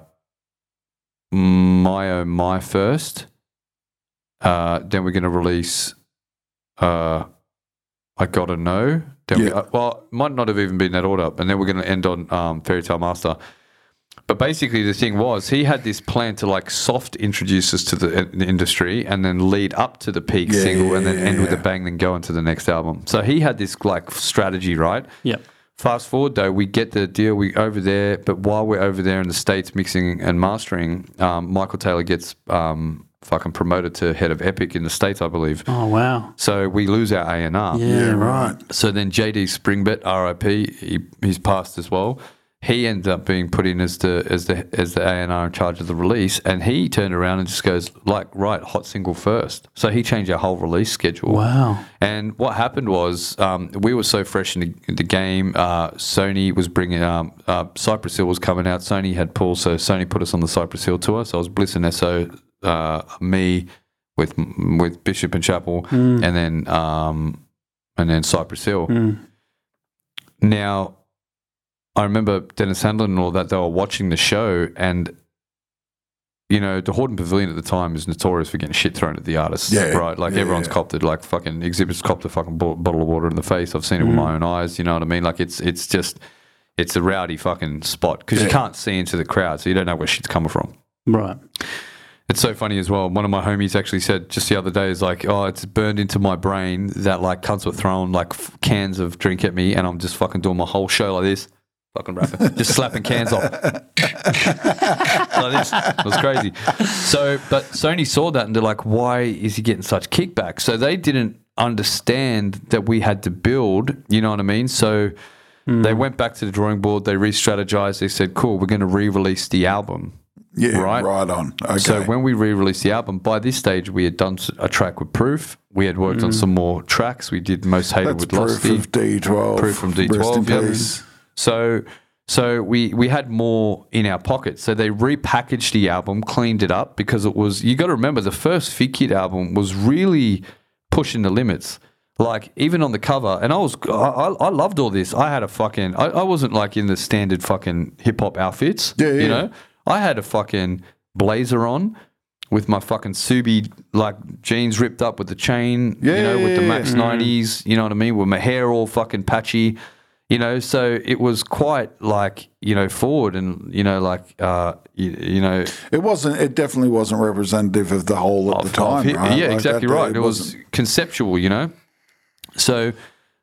My Oh My first. Uh, then we're going to release uh, I Gotta Know. Then we, Yeah. uh, well, it might not have even been that order. And then we're going to end on um, Fairy Tale Master. But basically, the thing was, he had this plan to like soft introduce us to the, the industry and then lead up to the peak Yeah, single and then yeah, end with a bang, then go into the next album. So he had this like strategy, right? Yep. Fast forward though, we get the deal. We over there, but while we're over there in the states mixing and mastering, um, Michael Taylor gets um, fucking promoted to head of Epic in the states, I believe. Oh, wow. So we lose our A and R. Yeah, Yeah, right. right. So then JD Springbet, RIP, he, he's passed as well. He ended up being put in as the as the as the A and R in charge of the release, and he turned around and just goes like, right, hot single first. So he changed our whole release schedule. Wow. And what happened was um, we were so fresh in the, in the game. Uh, Sony was bringing um, uh, Cypress Hill was coming out. Sony had pull, so Sony put us on the Cypress Hill tour. So I was Bliss n Eso, uh, me with with Bishop and Chapel, and then um, and then Cypress Hill. Mm. Now, I remember Dennis Handlin and all that. They were watching the show, and you know, the Hordern Pavilion at the time is notorious for getting shit thrown at the artists. Yeah. right. Like Yeah, everyone's yeah. copped it. Like fucking Xzibit's copped a fucking bottle of water in the face. I've seen it with my own eyes. You know what I mean? Like it's it's just it's a rowdy fucking spot because you can't see into the crowd, so you don't know where shit's coming from. Right. It's so funny as well. One of my homies actually said just the other day is like, oh, it's burned into my brain that like cunts were throwing like f- cans of drink at me, and I'm just fucking doing my whole show like this, fucking rapping, just slapping cans off. like this. It was crazy. So, but Sony saw that and they're like, why is he getting such kickback? So they didn't understand that we had to build. You know what I mean? So. They hmm. went back to the drawing board. They re-strategized. They said, "Cool, we're going to re-release the album." Yeah, Right. right, on. Okay. So when we re-released the album, by this stage we had done a track with Proof. We had worked on mm. some more tracks. We did Most Hated That's with proof Losty. of D12. Proof from D12. yeah. So so we we had more in our pocket. So they repackaged the album, cleaned it up because it was. You got to remember the first Figgkidd album was really pushing the limits. like even on the cover, and I was I, I I loved all this. I had a fucking I, I wasn't like in the standard fucking hip hop outfits. Yeah, yeah. You know, I had a fucking blazer on with my fucking Subi like jeans ripped up with the chain. Yeah, you know, with the yeah, Max nineties. You know what I mean? With my hair all fucking patchy. You know, so it was quite like you know forward and you know like uh you, you know It wasn't. It definitely wasn't representative of the whole at the time, of right? Yeah, Like exactly that- right. It, was wasn't- conceptual, you know. So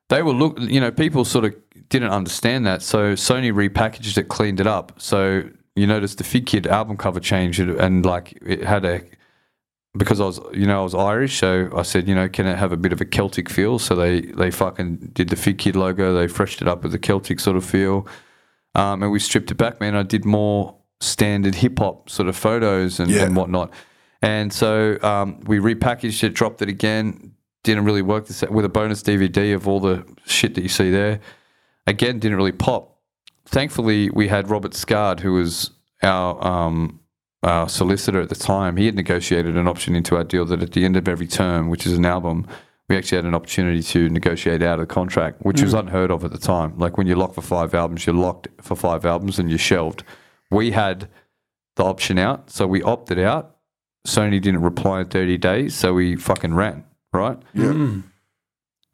they were look, you know, people sort of didn't understand that. So Sony repackaged it, cleaned it up. So you noticed the Figgkidd album cover changed, and like it had a because I was, you know, I was Irish, so I said, you know, can it have a bit of a Celtic feel? So they they fucking did the Figgkidd logo, they freshed it up with a Celtic sort of feel, um, and we stripped it back, man. I did more standard hip hop sort of photos and, Yeah. and whatnot, and so um, we repackaged it, dropped it again. Didn't really work this with a bonus DVD of all the shit that you see there. Again, didn't really pop. Thankfully, we had Robert Scard, who was our um, our solicitor at the time, he had negotiated an option into our deal that at the end of every term, which is an album, we actually had an opportunity to negotiate out of the contract, which was unheard of at the time. Like when you lock for five albums, you're locked for five albums and you're shelved. We had the option out, so we opted out. Sony didn't reply in 30 days, so we fucking ran, right? Yeah.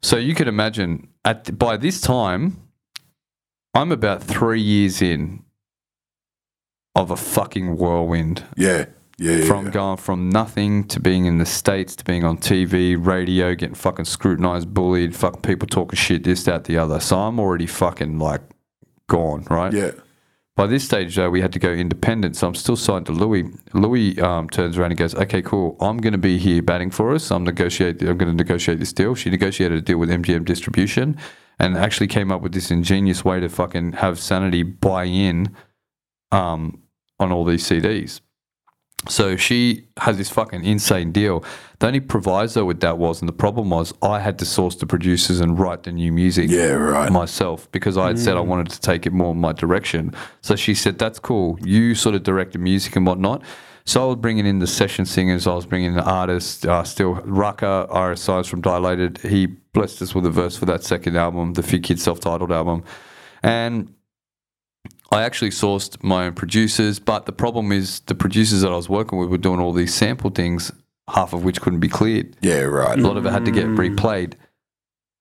So you can imagine at by this time, I'm about three years in of a fucking whirlwind Yeah. Yeah. yeah, from yeah. going from nothing to being in the states to being on TV, radio, getting fucking scrutinized, bullied, fucking people talking shit, this, that, the other. So I'm already fucking like gone, right? Yeah. By this stage, though, we had to go independent, so I'm still signed to Louis. Louis um, turns around and goes, "Okay, cool. I'm going to be here batting for us. I'm negotiate. I'm going to negotiate this deal." She negotiated a deal with MGM Distribution, and actually came up with this ingenious way to fucking have Sanity buy in um, on all these CDs. So she has this fucking insane deal. The only proviso with that was, and the problem was, I had to source the producers and write the new music Yeah, right. myself because I had said I Mm. wanted to take it more in my direction. So she said, "That's cool. You sort of direct the music and whatnot." So I was bringing in the session singers. I was bringing in the artists. Uh, still, Rakaa, Iriscience from Dilated. He blessed us with a verse for that second album, the Figgkidd self-titled album, and I actually sourced my own producers, but the problem is the producers that I was working with were doing all these sample things, half of which couldn't be cleared. Yeah. Right. A lot of it had to get replayed.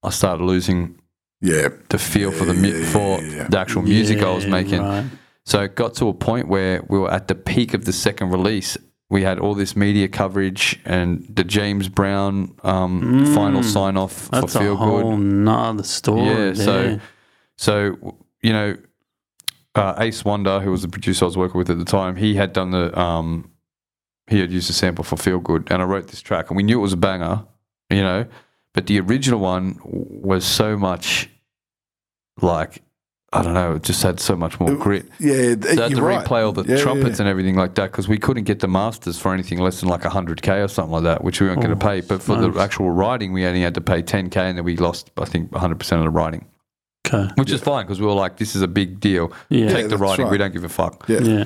I started losing Yeah. the feel for the mu- for yeah. the actual music I was making. right. So it got to a point where we were at the peak of the second release. We had all this media coverage and the James Brown um, final sign off for Mm. That's a whole Good. nother story. Yeah, so so you know, uh, Ace Wonder, who was the producer I was working with at the time, he had done the um, he had used a sample for Feel Good, and I wrote this track, and we knew it was a banger, you know, but the original one was so much like I don't know, it just had so much more grit. Yeah. th- So had you're to right. replay all the Yeah, yeah, trumpets yeah. and everything like that because we couldn't get the masters for anything less than like 100k or something like that, which we weren't going to pay. But for the actual writing, we only had to pay 10k, and then we lost, I think, 100% of the writing, okay. which is fine because we were like, this is a big deal. Yeah. Take the that's writing, we don't give a fuck. Yeah. Yeah.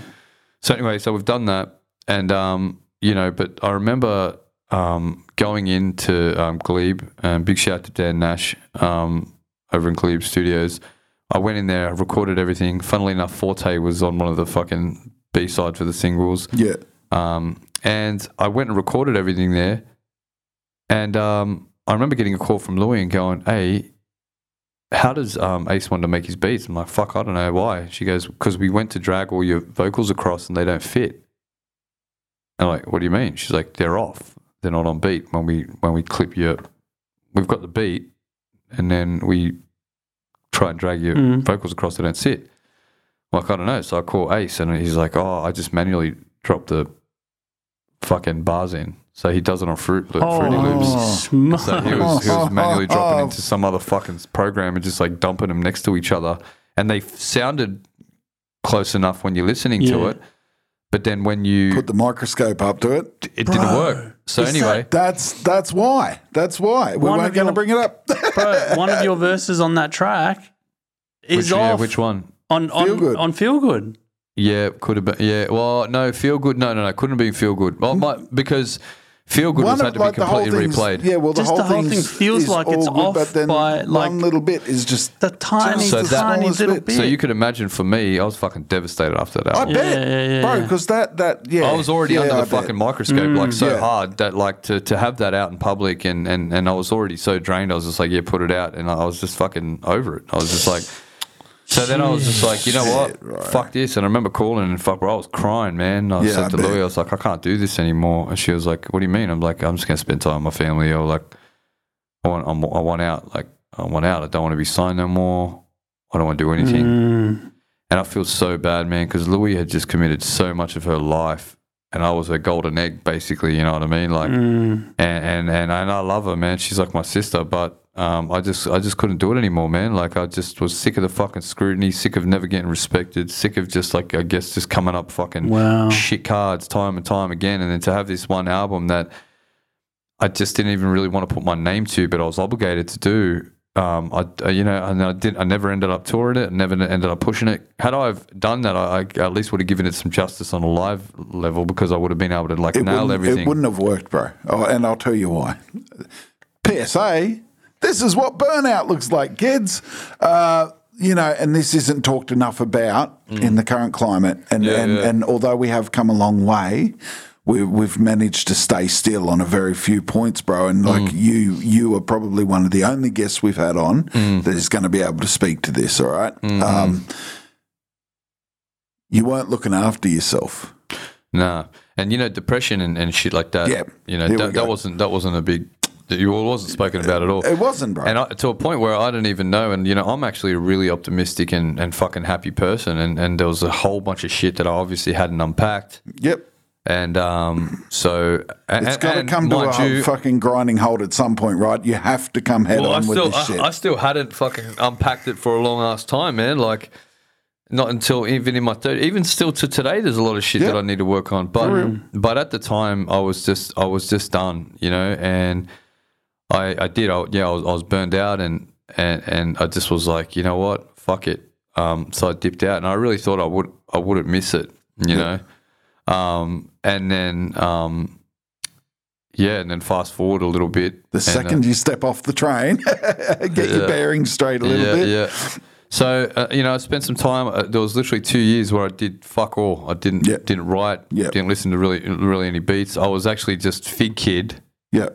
So anyway, so we've done that, and um, you know, but I remember um, going into um, Glebe, and big shout out to Dan Nash um, over in Glebe Studios. I went in there, recorded everything. Funnily enough, Forte was on one of the fucking B sides for the singles, Yeah. um, and I went and recorded everything there. And um, I remember getting a call from Louis and going, "Hey, how does um, Ace Wonder make his beats?" I'm like, "Fuck, I don't know why." She goes, "Because we went to drag all your vocals across and they don't fit." I'm like, "What do you mean?" She's like, "They're off. They're not on beat when we when we clip your. We've got the beat, and then we try and drag your Mm. vocals across. They don't sit." Like, I don't know. So I call Ace, and he's like, "Oh, I just manually dropped the fucking bars in." So he does it on Fruit Loop, Fruity Loops. smart. So he was, he was manually dropping into some other fucking program and just like dumping them next to each other. And they sounded close enough when you're listening to it. But then when you, Put the microscope up to it. it didn't work. So is anyway, That's that's why. That's why. We weren't going to bring it up. Bro, one of your verses on that track is which, yeah, off which one? on on Feel Good. on feel good. Yeah, could have been. Yeah, well, no, feel good. No, no, no, couldn't have been feel good. Well, mm. my, because Feel Good was One had of, to be like, the whole completely thing's- replayed. Yeah, well, the Just whole, the whole thing feels is like it's all good, off but then by, like, one little bit is just The tiny, So that- tiny little bit. bit. So you could imagine for me, I was fucking devastated after that. I album. bet, yeah, yeah, bro, because that that yeah, I was already yeah, under I the bet. fucking microscope, like so mm. Yeah. hard that like to, to have that out in public and, and, and I was already so drained. I was just like, yeah, put it out, and I was just fucking over it. I was just like, so then I was just like, you know what, fuck this. And I remember calling and fuck, bro, I was crying, man. I Yeah, said I to bet. Louie, I was like, I can't do this anymore. And she was like, what do you mean? I'm like, I'm just gonna spend time with my family. Or like, I want, I'm, I want out. Like, I want out. I don't want to be signed no more. I don't want to do anything. Mm. And I feel so bad, man, because Louis had just committed so much of her life, and I was her golden egg, basically. You know what I mean? Like, Mm. and and and, and I love her, man. She's like my sister, but um, I just I just couldn't do it anymore, man. Like, I just was sick of the fucking scrutiny, sick of never getting respected, sick of just like I guess just coming up fucking Wow. shit cards time and time again, and then to have this one album that I just didn't even really want to put my name to, but I was obligated to do. Um, I, I- you know, and I did. I never ended up touring it. Never ended up pushing it. Had I have done that, I, I at least would have given it some justice on a live level because I would have been able to like It nail everything. it wouldn't have worked, bro. Oh, and I'll tell you why. PSA: This is what burnout looks like, kids. Uh, you know, and this isn't talked enough about in the current climate. And Mm. Yeah, and, yeah. and although we have come a long way, we, we've managed to stay still on a very few points, bro. And like Mm. you, you are probably one of the only guests we've had on Mm. that is going to be able to speak to this. All right? Mm-hmm. Um, you weren't looking after yourself. Nah, and you know, depression and, and shit like that. Yeah, you know, that, that wasn't that wasn't a big. It wasn't spoken about at all. It wasn't, bro. And I, to a point where I didn't even know. And, you know, I'm actually a really optimistic and, and fucking happy person. And, and there was a whole bunch of shit that I obviously hadn't unpacked. yep. And um, so. And, It's got to come to a you- fucking grinding halt at some point, right? You have to come head well, I on with still, this shit. I, I still hadn't fucking unpacked it for a long ass time, man. Like, not until even in my third, even still to today, there's a lot of shit Yeah. that I need to work on. But but at the time, I was just I was just done, you know, and I I did, I, yeah, I was, I was burned out, and and and I just was like, you know what, fuck it. Um, so I dipped out, and I really thought I would I wouldn't miss it, you know. Um, and then um, yeah, and then fast forward a little bit. the and, uh, second you step off the train, get your bearings straight a little yeah, bit. Yeah. So uh, you know, I spent some time. Uh, there was literally two years where I did fuck all. I didn't Yeah. didn't write. Yeah. Didn't listen to really really any beats. I was actually just Figgkidd, Yeah.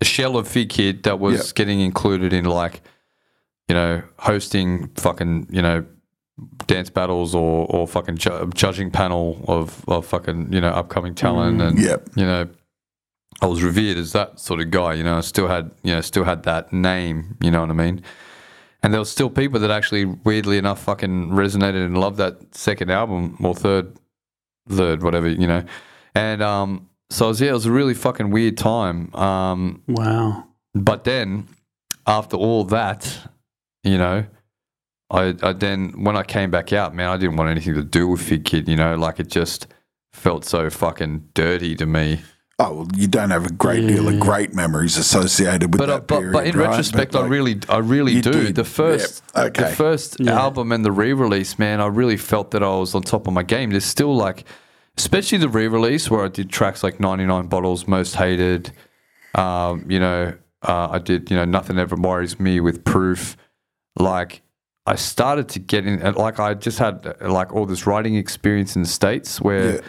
A shell of Figgkidd that was Yeah. getting included in like, you know, hosting fucking you know, dance battles or or fucking ju- judging panel of of fucking you know upcoming talent and Yeah. you know. I was revered as that sort of guy, you know. I still had, you know, still had that name, you know what I mean. And there was still people that actually, weirdly enough, fucking resonated and loved that second album or third, third, whatever, you know. And um, so it was, yeah, it was a really fucking weird time. Um, Wow. but then, after all that, you know, I, I then when I came back out, man, I didn't want anything to do with Figgkidd. You know, like it just felt so fucking dirty to me. Oh, well, you don't have a great deal of great memories associated with But, uh, that but, period, but in right? retrospect, But, I really, I really do. did. The first, Yeah. Okay. the first Yeah. album and the re-release, man, I really felt that I was on top of my game. There's still like, especially the re-release where I did tracks like 99 Bottles, Most Hated. Um, you know, uh, I did, you know, Nothing Ever Worries Me with Proof. Like, I started to get in, like, I just had uh, like all this writing experience in the States where. Yeah.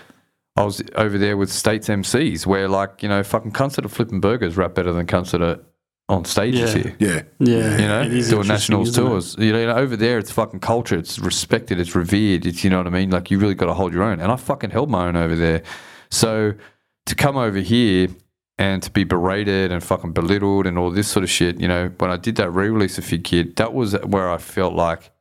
I was over there with States MCs where, like, you know, fucking cunts that are flipping burgers rap better than cunts that are on stages Yeah. here. yeah. Yeah. You know, it is doing interesting, nationals isn't it? tours. You know, over there it's fucking culture. It's respected. It's revered. It's you know what I mean. Like you really got to hold your own. And I fucking held my own over there. So to come over here and to be berated and fucking belittled and all this sort of shit, you know, when I did that re-release of Figgkidd, that was where I felt like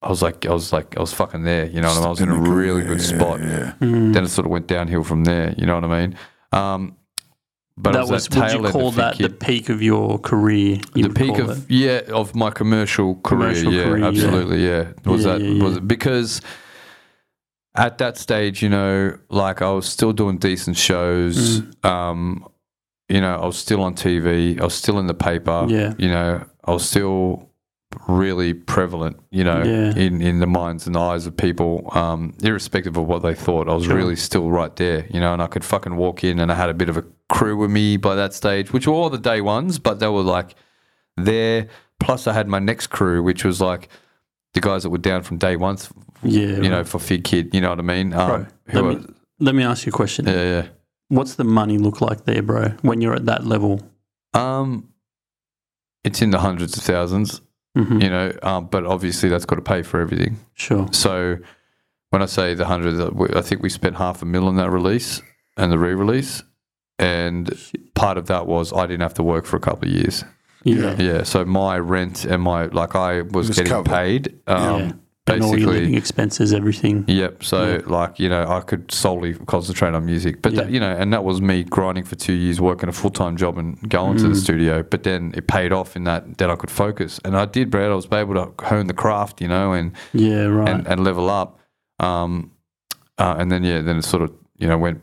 I was like, I was like, I was fucking there. You know what I mean? I was in a really good spot. Yeah. Mm. Then it sort of went downhill from there. You know what I mean? Um, but that was, that would you call that the peak of your career? You the peak of it? yeah of my commercial career Commercial yeah career, absolutely yeah, was Yeah, that yeah, was it because at that stage you know like i was still doing decent shows Mm. um you know i was still on tv i was still in the paper Yeah. you know i was still really prevalent, you know, Yeah. in, in the minds and eyes of people, um, irrespective of what they thought. I was really still right there, you know, and I could fucking walk in and I had a bit of a crew with me by that stage, which were all the day ones, but they were like there. Plus, I had my next crew, which was like the guys that were down from day one, Yeah. you know, for Figgkidd, you know what I mean? Um, Bro, let are- me, let me ask you a question. yeah, yeah. What's the money look like there, bro, when you're at that level? Um, it's in the hundreds of 1000s Mhm. you know, um, but obviously that's got to pay for everything. Sure. So when I say the hundred, I think we spent half a mil on that release and the re-release, and part of that was I didn't have to work for a couple of years. Yeah. Yeah, so my rent and my like I was, was getting covered. paid. Um, yeah. And all your living Basically, expenses, everything. yep. So like you know, I could solely concentrate on music, but that, you know, and that was me grinding for two years, working a full time job and going Mm. to the studio. But then it paid off in that that I could focus, and I did, Brad. I was able to hone the craft, you know, and Yeah, right. and, and level up. Um, uh, and then yeah, then it sort of you know went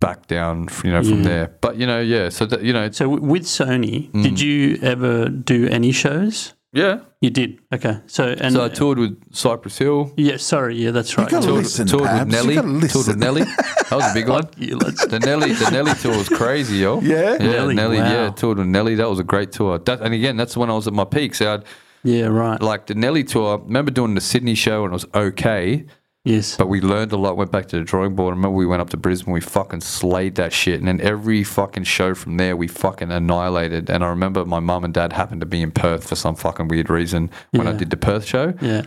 back down, you know, from Yeah. there. But you know, yeah. So that you know, so with Sony, Mm. did you ever do any shows? Yeah. You did. Okay. So and so I toured with Cypress Hill. yeah, sorry, yeah, that's right. gotta Toured, Listen, toured with Babs, you Nelly. Toured with. Nelly. That was a big one. You, let's- The Nelly, the Nelly tour was crazy, yo. Yeah? yeah, Nelly, Nelly, wow. yeah, toured with Nelly. That was a great tour. That, and again, that's when I was at my peak. So I'd yeah, right. like the Nelly tour. I remember doing the Sydney show and it was okay. Yes. But we learned a lot, went back to the drawing board. I remember we went up to Brisbane, we fucking slayed that shit. And then every fucking show from there, we fucking annihilated. And I remember my mum and dad happened to be in Perth for some fucking weird reason when I did the Perth show. yeah.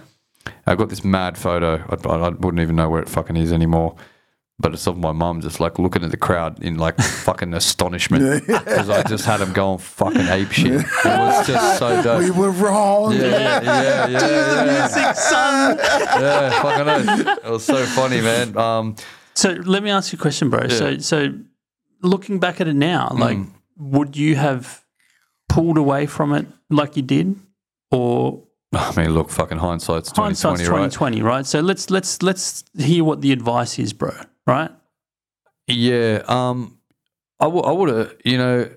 I got this mad photo. I, I, I wouldn't even know where it fucking is anymore. But it's of my mum just like looking at the crowd in like fucking astonishment because I just had them going fucking ape shit. It was just so dope. We were wrong. Yeah, yeah, yeah, yeah, Music, son. yeah. Fucking oath. It was so funny, man. Um, So let me ask you a question, bro. So so looking back at it now, like Mm. would you have pulled away from it like you did? Or I mean, look, fucking hindsight's twenty hindsight's twenty, twenty right? twenty, right? So let's let's let's hear what the advice is, bro. Right? Yeah. Um, I would have, you know,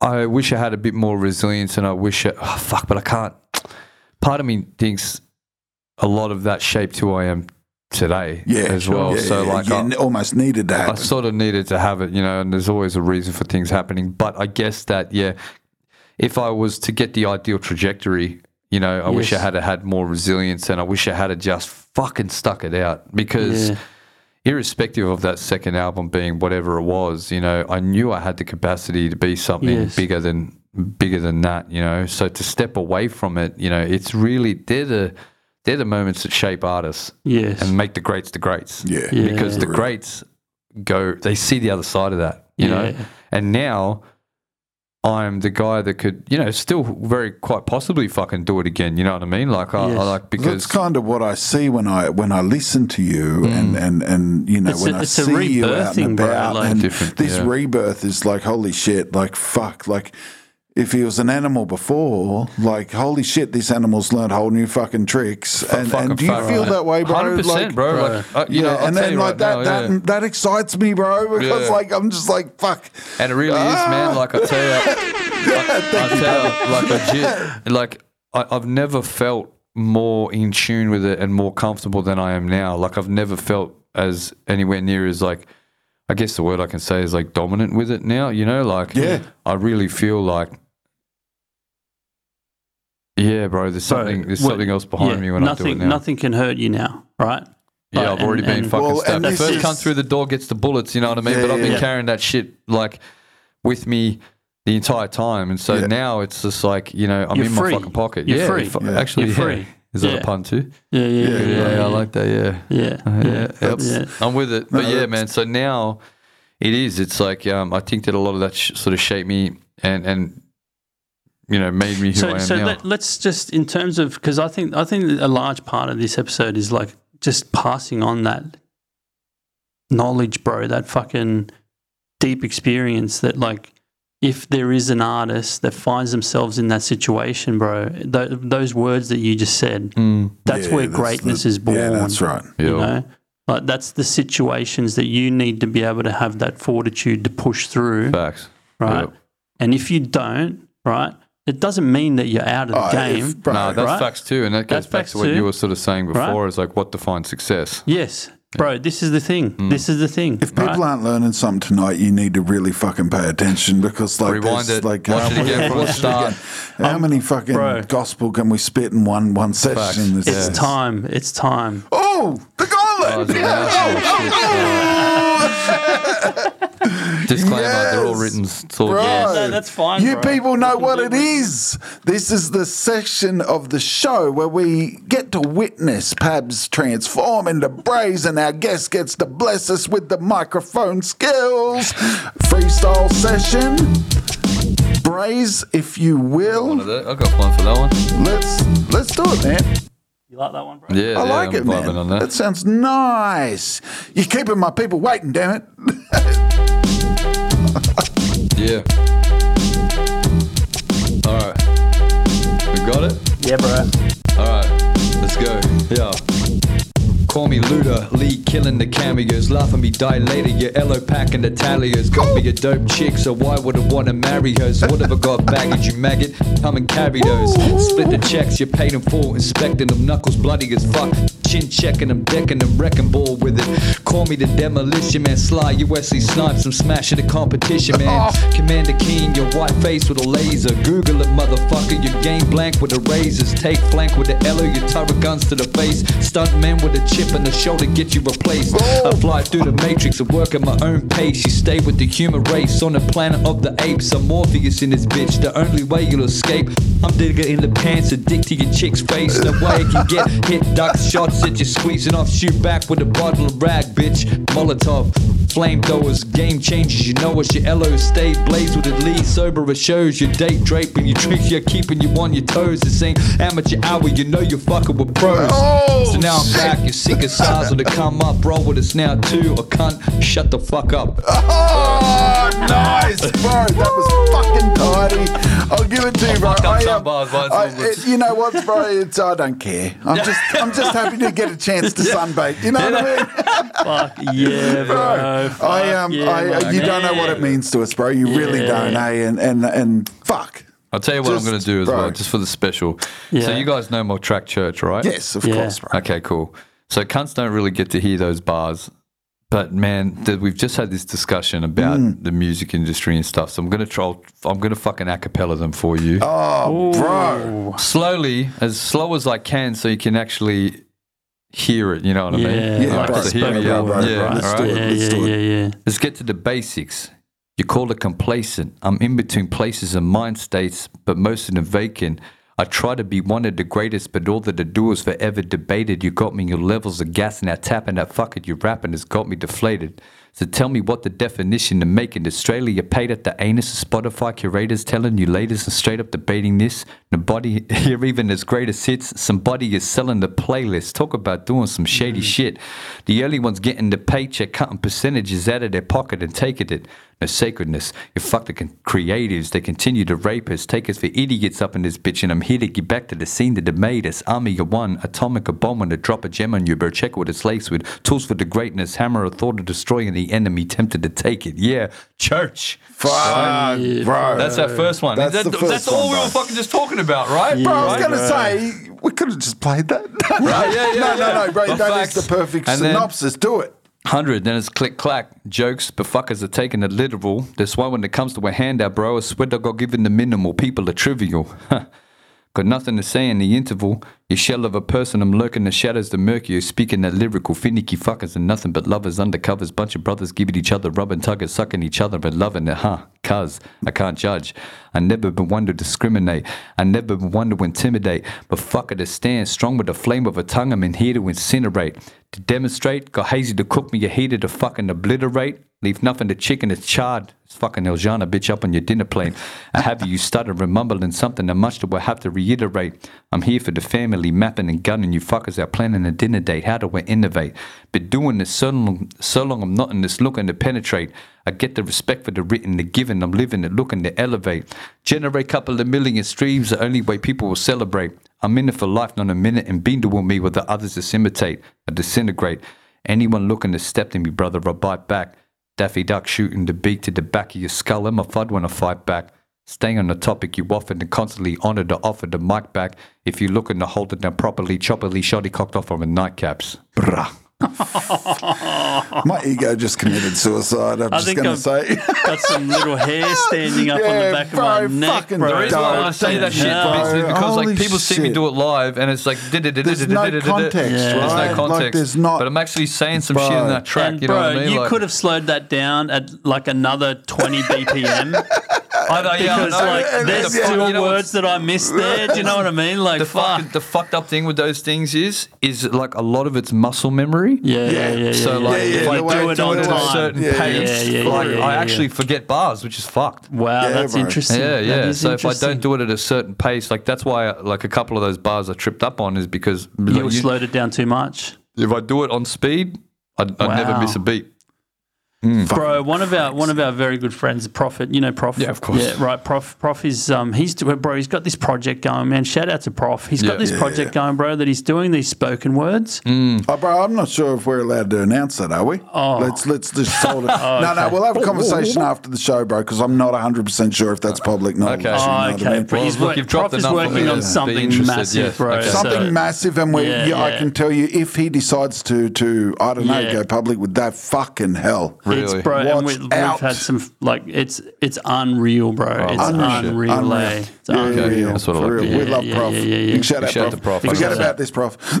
I wish I had a bit more resilience and I wish, I, oh, fuck, but I can't. Part of me thinks a lot of that shaped who I am today Yeah, as sure. well. Yeah, so, yeah, like, you I, n- almost needed that. I sort of needed to have it, you know, and there's always a reason for things happening. But I guess that, yeah, if I was to get the ideal trajectory, you know, I wish I Yes. had had more resilience and I wish I had just fucking stuck it out because Yeah. Irrespective of that second album being whatever it was, you know, I knew I had the capacity to be something Yes. bigger than bigger than that, you know. So to step away from it, you know, it's really they're the they're the moments that shape artists Yes. and make the greats the greats. Yeah. Yeah. Because the greats go they see the other side of that, you know. And now I'm the guy that could, you know, still very quite possibly fucking do it again. You know what I mean? Like I, Yes. I like because That's kind of what I see when I when I listen to you hmm. and, and, and you know It's when a- I see you out and rebirthing, bro, about like- and this yeah. rebirth is like holy shit like fuck like if he was an animal before like holy shit this animal's learned whole new fucking tricks and, fucking and do you far feel right. that way bro 100%, like, bro. Like, uh, you know, yeah, I'll and then like right that now, that yeah. that excites me bro because Yeah. like I'm just like fuck And it really is, man. Like I tell you, I, I tell you, like legit, like I, I've never felt more in tune with it and more comfortable than I am now. Like I've never felt as anywhere near as like, I guess the word I can say is like dominant with it now. You know, like Yeah. I really feel like. Yeah, bro. There's Bro, something. There's what- something else behind yeah, me when nothing, I do it now. Nothing can hurt you now, right? Yeah, Like, I've already and- been and- fucking Well, stabbed. and The first is- come through the door gets the bullets, you know what I mean? Yeah, but I've been yeah. carrying that shit like with me the entire time, and so Yeah. now it's just like you know I'm You're in free. my fucking pocket. You're yeah, free. fu- Yeah. actually, You're yeah. free. Is that a pun too? Yeah, yeah, yeah, Yeah, Yeah, yeah, I like that. Yeah, Yeah, yeah, yeah, yep. yeah. I'm with it. But yeah, man. So now it is. It's like um, I think that a lot of that sh- sort of shaped me and and you know made me who I So, am so now. let, let's just in terms of because I think I think a large part of this episode is like just passing on that knowledge, bro. That fucking deep experience that like if there is an artist that finds themselves in that situation, bro, th- those words that you just said, Mm, that's Yeah, where that's greatness the- is born. yeah that's right You yeah. know, like that's the situations that you need to be able to have that fortitude to push through Facts. right? Yep. And if you don't, right, it doesn't mean that you're out of the Oh, game. if- bro, No, that's right? facts too, and that goes That's back to what too. you were sort of saying before. Right. Is like what defines success. Yes, bro. This is the thing. Mm. This is the thing. If people right? aren't learning something tonight, you need to really fucking pay attention because, like, Rewind it, like, watch it uh, again from the watch it start. again. How many fucking bro. gospel can we spit in one one session? Facts. This it's this? time. It's time. Oh, the Oh, gauntlet! it's an awesome shit. Disclaimer: They're all Yes. written. It's all Bro, Yeah, no, that's fine, You bro. people know what it it. is. This is the section of the show where we get to witness Pabs transform into Braze, and our guest gets to bless us with the microphone skills. Freestyle session. Braze, if you will. of the- I got one for that one. Let's let's do it, man. You like that one, bro? Yeah, I yeah, like I'm it, man. on that. That sounds nice. You're keeping my people waiting, damn it. Yeah. All right. We got it. Yeah, bro. All right. Let's go. Yeah. Call me Luda, Lee killing the cameos, laughing me die later. Your Elo packing the talliers, got me a dope chick, so why would I wanna marry her? So whatever got baggage, you maggot, come and carry those. Split the checks, you paid them for, inspecting them, knuckles bloody as fuck. Chin checking them, decking them, wrecking ball with it. Call me the demolition man, Sly, you Wesley Snipes, I'm smashing the competition man. Commander Keen, your white face with a laser. Google it, motherfucker, your game blank with the razors. Take flank with the Elo, your turret guns to the face. Stunt men with a chip in the shoulder, get you replaced. I fly through the matrix, I work at my own pace. You stay with the human race on the planet of the apes. I'm Morpheus in this bitch, the only way you'll escape. I'm digger in the pants, a dick to your chick's face. No way I can get hit, duck shots at you, squeezing off, shoot back with a bottle of rag, bitch. Molotov, flamethrowers, game changers, you know it's your LO stay blaze with it, lead sober, it shows your date draping, your tricks, you're keeping you on your toes. This ain't amateur hour, you know you're fucking with pros. Oh, so now I'm back, you're sick of size on the come up, roll with us now too, or cunt, shut the fuck up. Oh, nice, bro. That was fucking tidy. I'll give it to you, bro. fucked up I, some um, bars, but it's I- it- you know what, bro? It's I don't care. I'm just I'm just happy to get a chance to sunbathe. You know what I mean? Fuck yeah, bro. Fuck I um yeah, I my you don't know what it means to us, bro. You really don't, eh? And and and fuck. I'll tell you what Just- I'm going to do as bro. well, just for the special. So Yeah. you guys know my track church, right? Yes, of Yeah. course, bro. Okay, cool. So cunts don't really get to hear those bars. But man, th- we've just had this discussion about Mm. the music industry and stuff. So I'm gonna try. I'm gonna fucking acapella them for you Oh, bro. slowly, as slow as I can, so you can actually hear it. You know what I mean? Yeah, Yeah, like bro. So hear me bro, bro, Yeah, bro. Let's all do right. it. Yeah, Let's yeah, do yeah, it. yeah. Let's get to the basics. You call it complacent. I'm in between places and mind states, but most of them vacant. I try to be one of the greatest, but all that I do is forever debated. You got me your levels of gas and that tapping that fuck it, you rapping has got me deflated. So tell me what the definition of making Australia You paid at the anus of Spotify curators telling you latest and straight up debating this. Nobody here even as greatest hits. Somebody is selling the playlist. Talk about doing some shady mm. shit. The early ones getting the paycheck, cutting percentages out of their pocket and taking it. No sacredness. You fuck the con- creatives. They continue to rape us. Take us for idiots up in this bitch. And I'm here to get back to the scene that they made us. Army of one. Atomic a bomb when to drop a gem on you, bro. Check what it's laced with. Tools for the greatness. Hammer a thought of destroying the enemy. Tempted to take it. Yeah. Church. Fuck, bro. That's our first one. That's That- the first that's all one, we were bro. fucking just talking about, right? Bro, I was going to say, we could have just played that. Right, yeah, yeah, no, no, yeah. no, bro. The That is facts. the perfect And then- synopsis. Do it. 100, then it's click clack. Jokes, but fuckers are taking it literal. That's why when it comes to a handout, bro, I swear to God, giving the minimal. People are trivial. Got nothing to say in the interval. Your shell of a person, I'm lurking the shadows, the murky, speaking that lyrical, finicky fuckers and nothing but lovers, undercovers, bunch of brothers giving each other rub and tuggers, sucking each other and loving it, huh? Cuz I can't judge. I never been one to discriminate. I never been one to intimidate. But fuck it, to stand strong with the flame of a tongue, I'm in here to incinerate. To demonstrate, got hazy to cook me a heater to fucking obliterate. Leave nothing to chicken, it's charred. Fucking Eljana, bitch, up on your dinner plate. I have you stutter and something that much that I have to reiterate. I'm here for the family, mapping and gunning you fuckers out, planning a dinner date. How do we innovate? Been doing this so long, so long I'm not in this looking to penetrate. I get the respect for the written, the given. I'm living it, looking to elevate. Generate couple of million streams, the only way people will celebrate. I'm in it for life, not a minute, and been doing me with the others just imitate. I disintegrate. Anyone looking to step to me, brother, I bite back. Daffy Duck shooting the beak to the back of your skull. I'm a fud when I fight back. Staying on the topic, you often and constantly honor to offer the mic back if you're looking to hold it down properly, choppily, shoddy cocked off from a nightcaps. Bruh. My ego just committed suicide. I'm I just going to say. got some little hair standing up on the back bro, of my neck, bro. The reason why I say that shit Yeah. is because like people see me do it live and it's like There's no context, There's no context. There's not. But I'm actually saying some shit in that track. And you know bro, what I mean? you Like- could have slowed that down at like another 20 BPM I know, yeah, I because know. like And there's the fuck- still you know words that I missed there. Do you know what I mean? Like the fuck. fucking, the fucked up thing with those things is is like a lot of it's muscle memory. yeah, yeah, yeah, yeah. So yeah, like Yeah, yeah, if the I way do to it do on it a on- certain yeah, yeah, pace, yeah, yeah, like yeah, I yeah, actually yeah. forget bars, which is fucked. wow, Yeah, that's bro. interesting. Yeah, That yeah. is So if I don't do it at a certain pace, like that's why like a couple of those bars I tripped up on is because like, you you- slowed it down too much. if I do it on speed, I'd, I'd never Wow. miss a beat. Bro, one of our one of our very good friends, Prophet. You know Prof. Yeah, of course. Yeah, right. Prof. Prof is um he's bro. He's got this project going, man. Shout out to Prof. He's Yeah. got this Yeah, project going, bro. That he's doing these spoken words. Oh, bro, I'm not sure if we're allowed to announce that, are we? Oh. Let's let's just hold it. No, no, we'll have a conversation after the show, bro, because I'm not 100 percent sure if that's public knowledge. Okay. you know Oh, what I okay. mean? But he's Well, look, work- you've Prof is enough for me working on something massive, yes. bro. Okay. So- Something massive, and we, Yeah, yeah, I can tell you if he decides to to I don't know Yeah. go public with that fucking hell. It's Really? bro, and Watch we, we've had some like it's it's unreal, bro. it's Unreal. unreal, Unreal. eh? It's Yeah, yeah, unreal. yeah. That's what I like to real. hear. We love Yeah, Prof. yeah, yeah, yeah. Big shout Big out, shout Prof. to Prof. Forget Shout about this, Prof.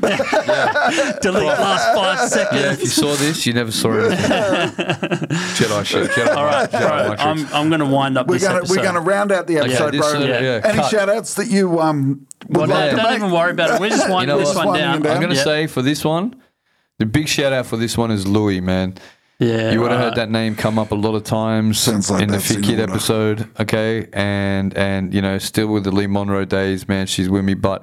Delete last five seconds. Yeah, if you saw this, you never saw it. Jedi shit. Jedi All right, Jedi bro. I'm I'm going to wind up We're gonna we're gonna round out the episode, this, bro. uh, yeah, Any shout outs that you um would Well, like to don't make? even worry about it. We're just You winding know this what? one down. I'm gonna Yeah. say for this one, the big shout out for this one is Louis, man. Yeah, You would have right. heard that name come up a lot of times Sounds like in the that's in Figgkidd episode. Okay, and and you know, still with the Lee Monro days, man. She's with me, but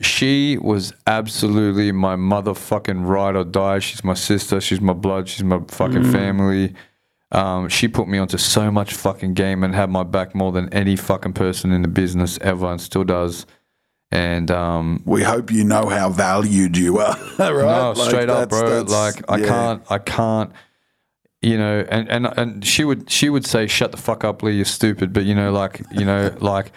she was absolutely my motherfucking ride or die. She's my sister. She's my blood. She's my fucking Mm. family. Um, she put me onto so much fucking game and had my back more than any fucking person in the business ever, and still does. And um, We hope you know how valued you are. right? no, Like, straight up, bro. Like I yeah. can't, I can't. You know, and, and and she would she would say, "Shut the fuck up, Lee. You're stupid." But you know, like you know, like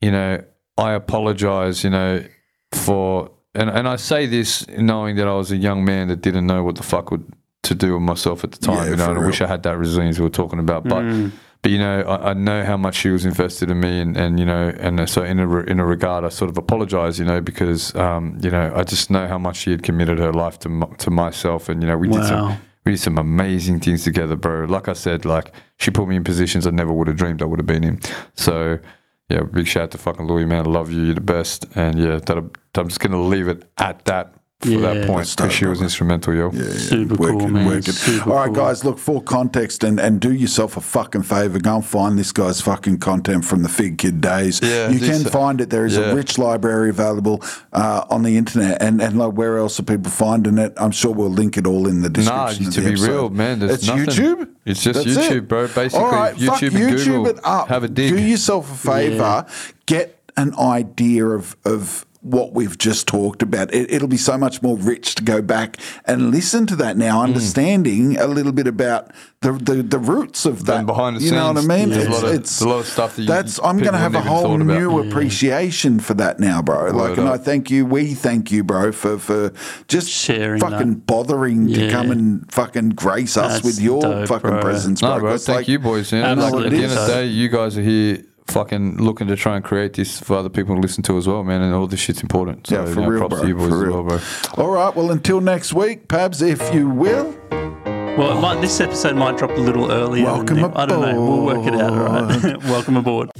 you know, I apologize. You know, for and and I say this knowing that I was a young man that didn't know what the fuck would to do with myself at the time. Yeah, you know, and I wish. I had that resilience we were talking about, but. But you know, I, I know how much she was invested in me, and, and you know, and so in a re- in a regard, I sort of apologize, you know, because um, you know, I just know how much she had committed her life to to myself, and you know, we did some we did some amazing things together, bro. Like I said, like she put me in positions I never would have dreamed I would have been in. So yeah, big shout out to fucking Louis, man. I love you. You're the best. And yeah, that, I'm just gonna leave it at that for Yeah. that point That's because she was instrumental, yo. Super Work cool, man. work. Super All right, cool. guys, look, for context and, and do yourself a fucking favor. Go and find this guy's fucking content from the Figgkidd days. Yeah, you can so. find it. There is Yeah. a rich library available uh, on the internet. And, and like, where else are people finding it? I'm sure we'll link it all in the description. of to the be episode. real, man, there's it's nothing. YouTube? It's just That's YouTube, it. bro. Basically, All right, fuck YouTube and YouTube Google. it up. Have a dig. Do yourself a favor. Get an idea of of what we've just talked about. It, it'll be so much more rich to go back and listen to that now, Mm. understanding a little bit about the the, the roots of that. Then behind the you know what I mean? It's, of- it's a lot of stuff that you- that's. I'm going to have a whole thought about. new appreciation for that now, bro. like, and up. I thank you. We thank you, bro, for for just Sharing fucking that. bothering to come and fucking grace us That's with your dope, fucking bro. presence, bro. No, bro. Thank like- you, boys. Know, like, at the end of the day, you guys are here, fucking looking to try and create this for other people to listen to as well, man. And all this shit's important. So, Yeah, for you know, real, props bro. to you boys for as real. well, bro. All right. Well, until next week, Pabs, if you will. Well, it might, this episode might drop a little earlier. than Welcome the- I don't know. We'll work it out. All right. Welcome aboard.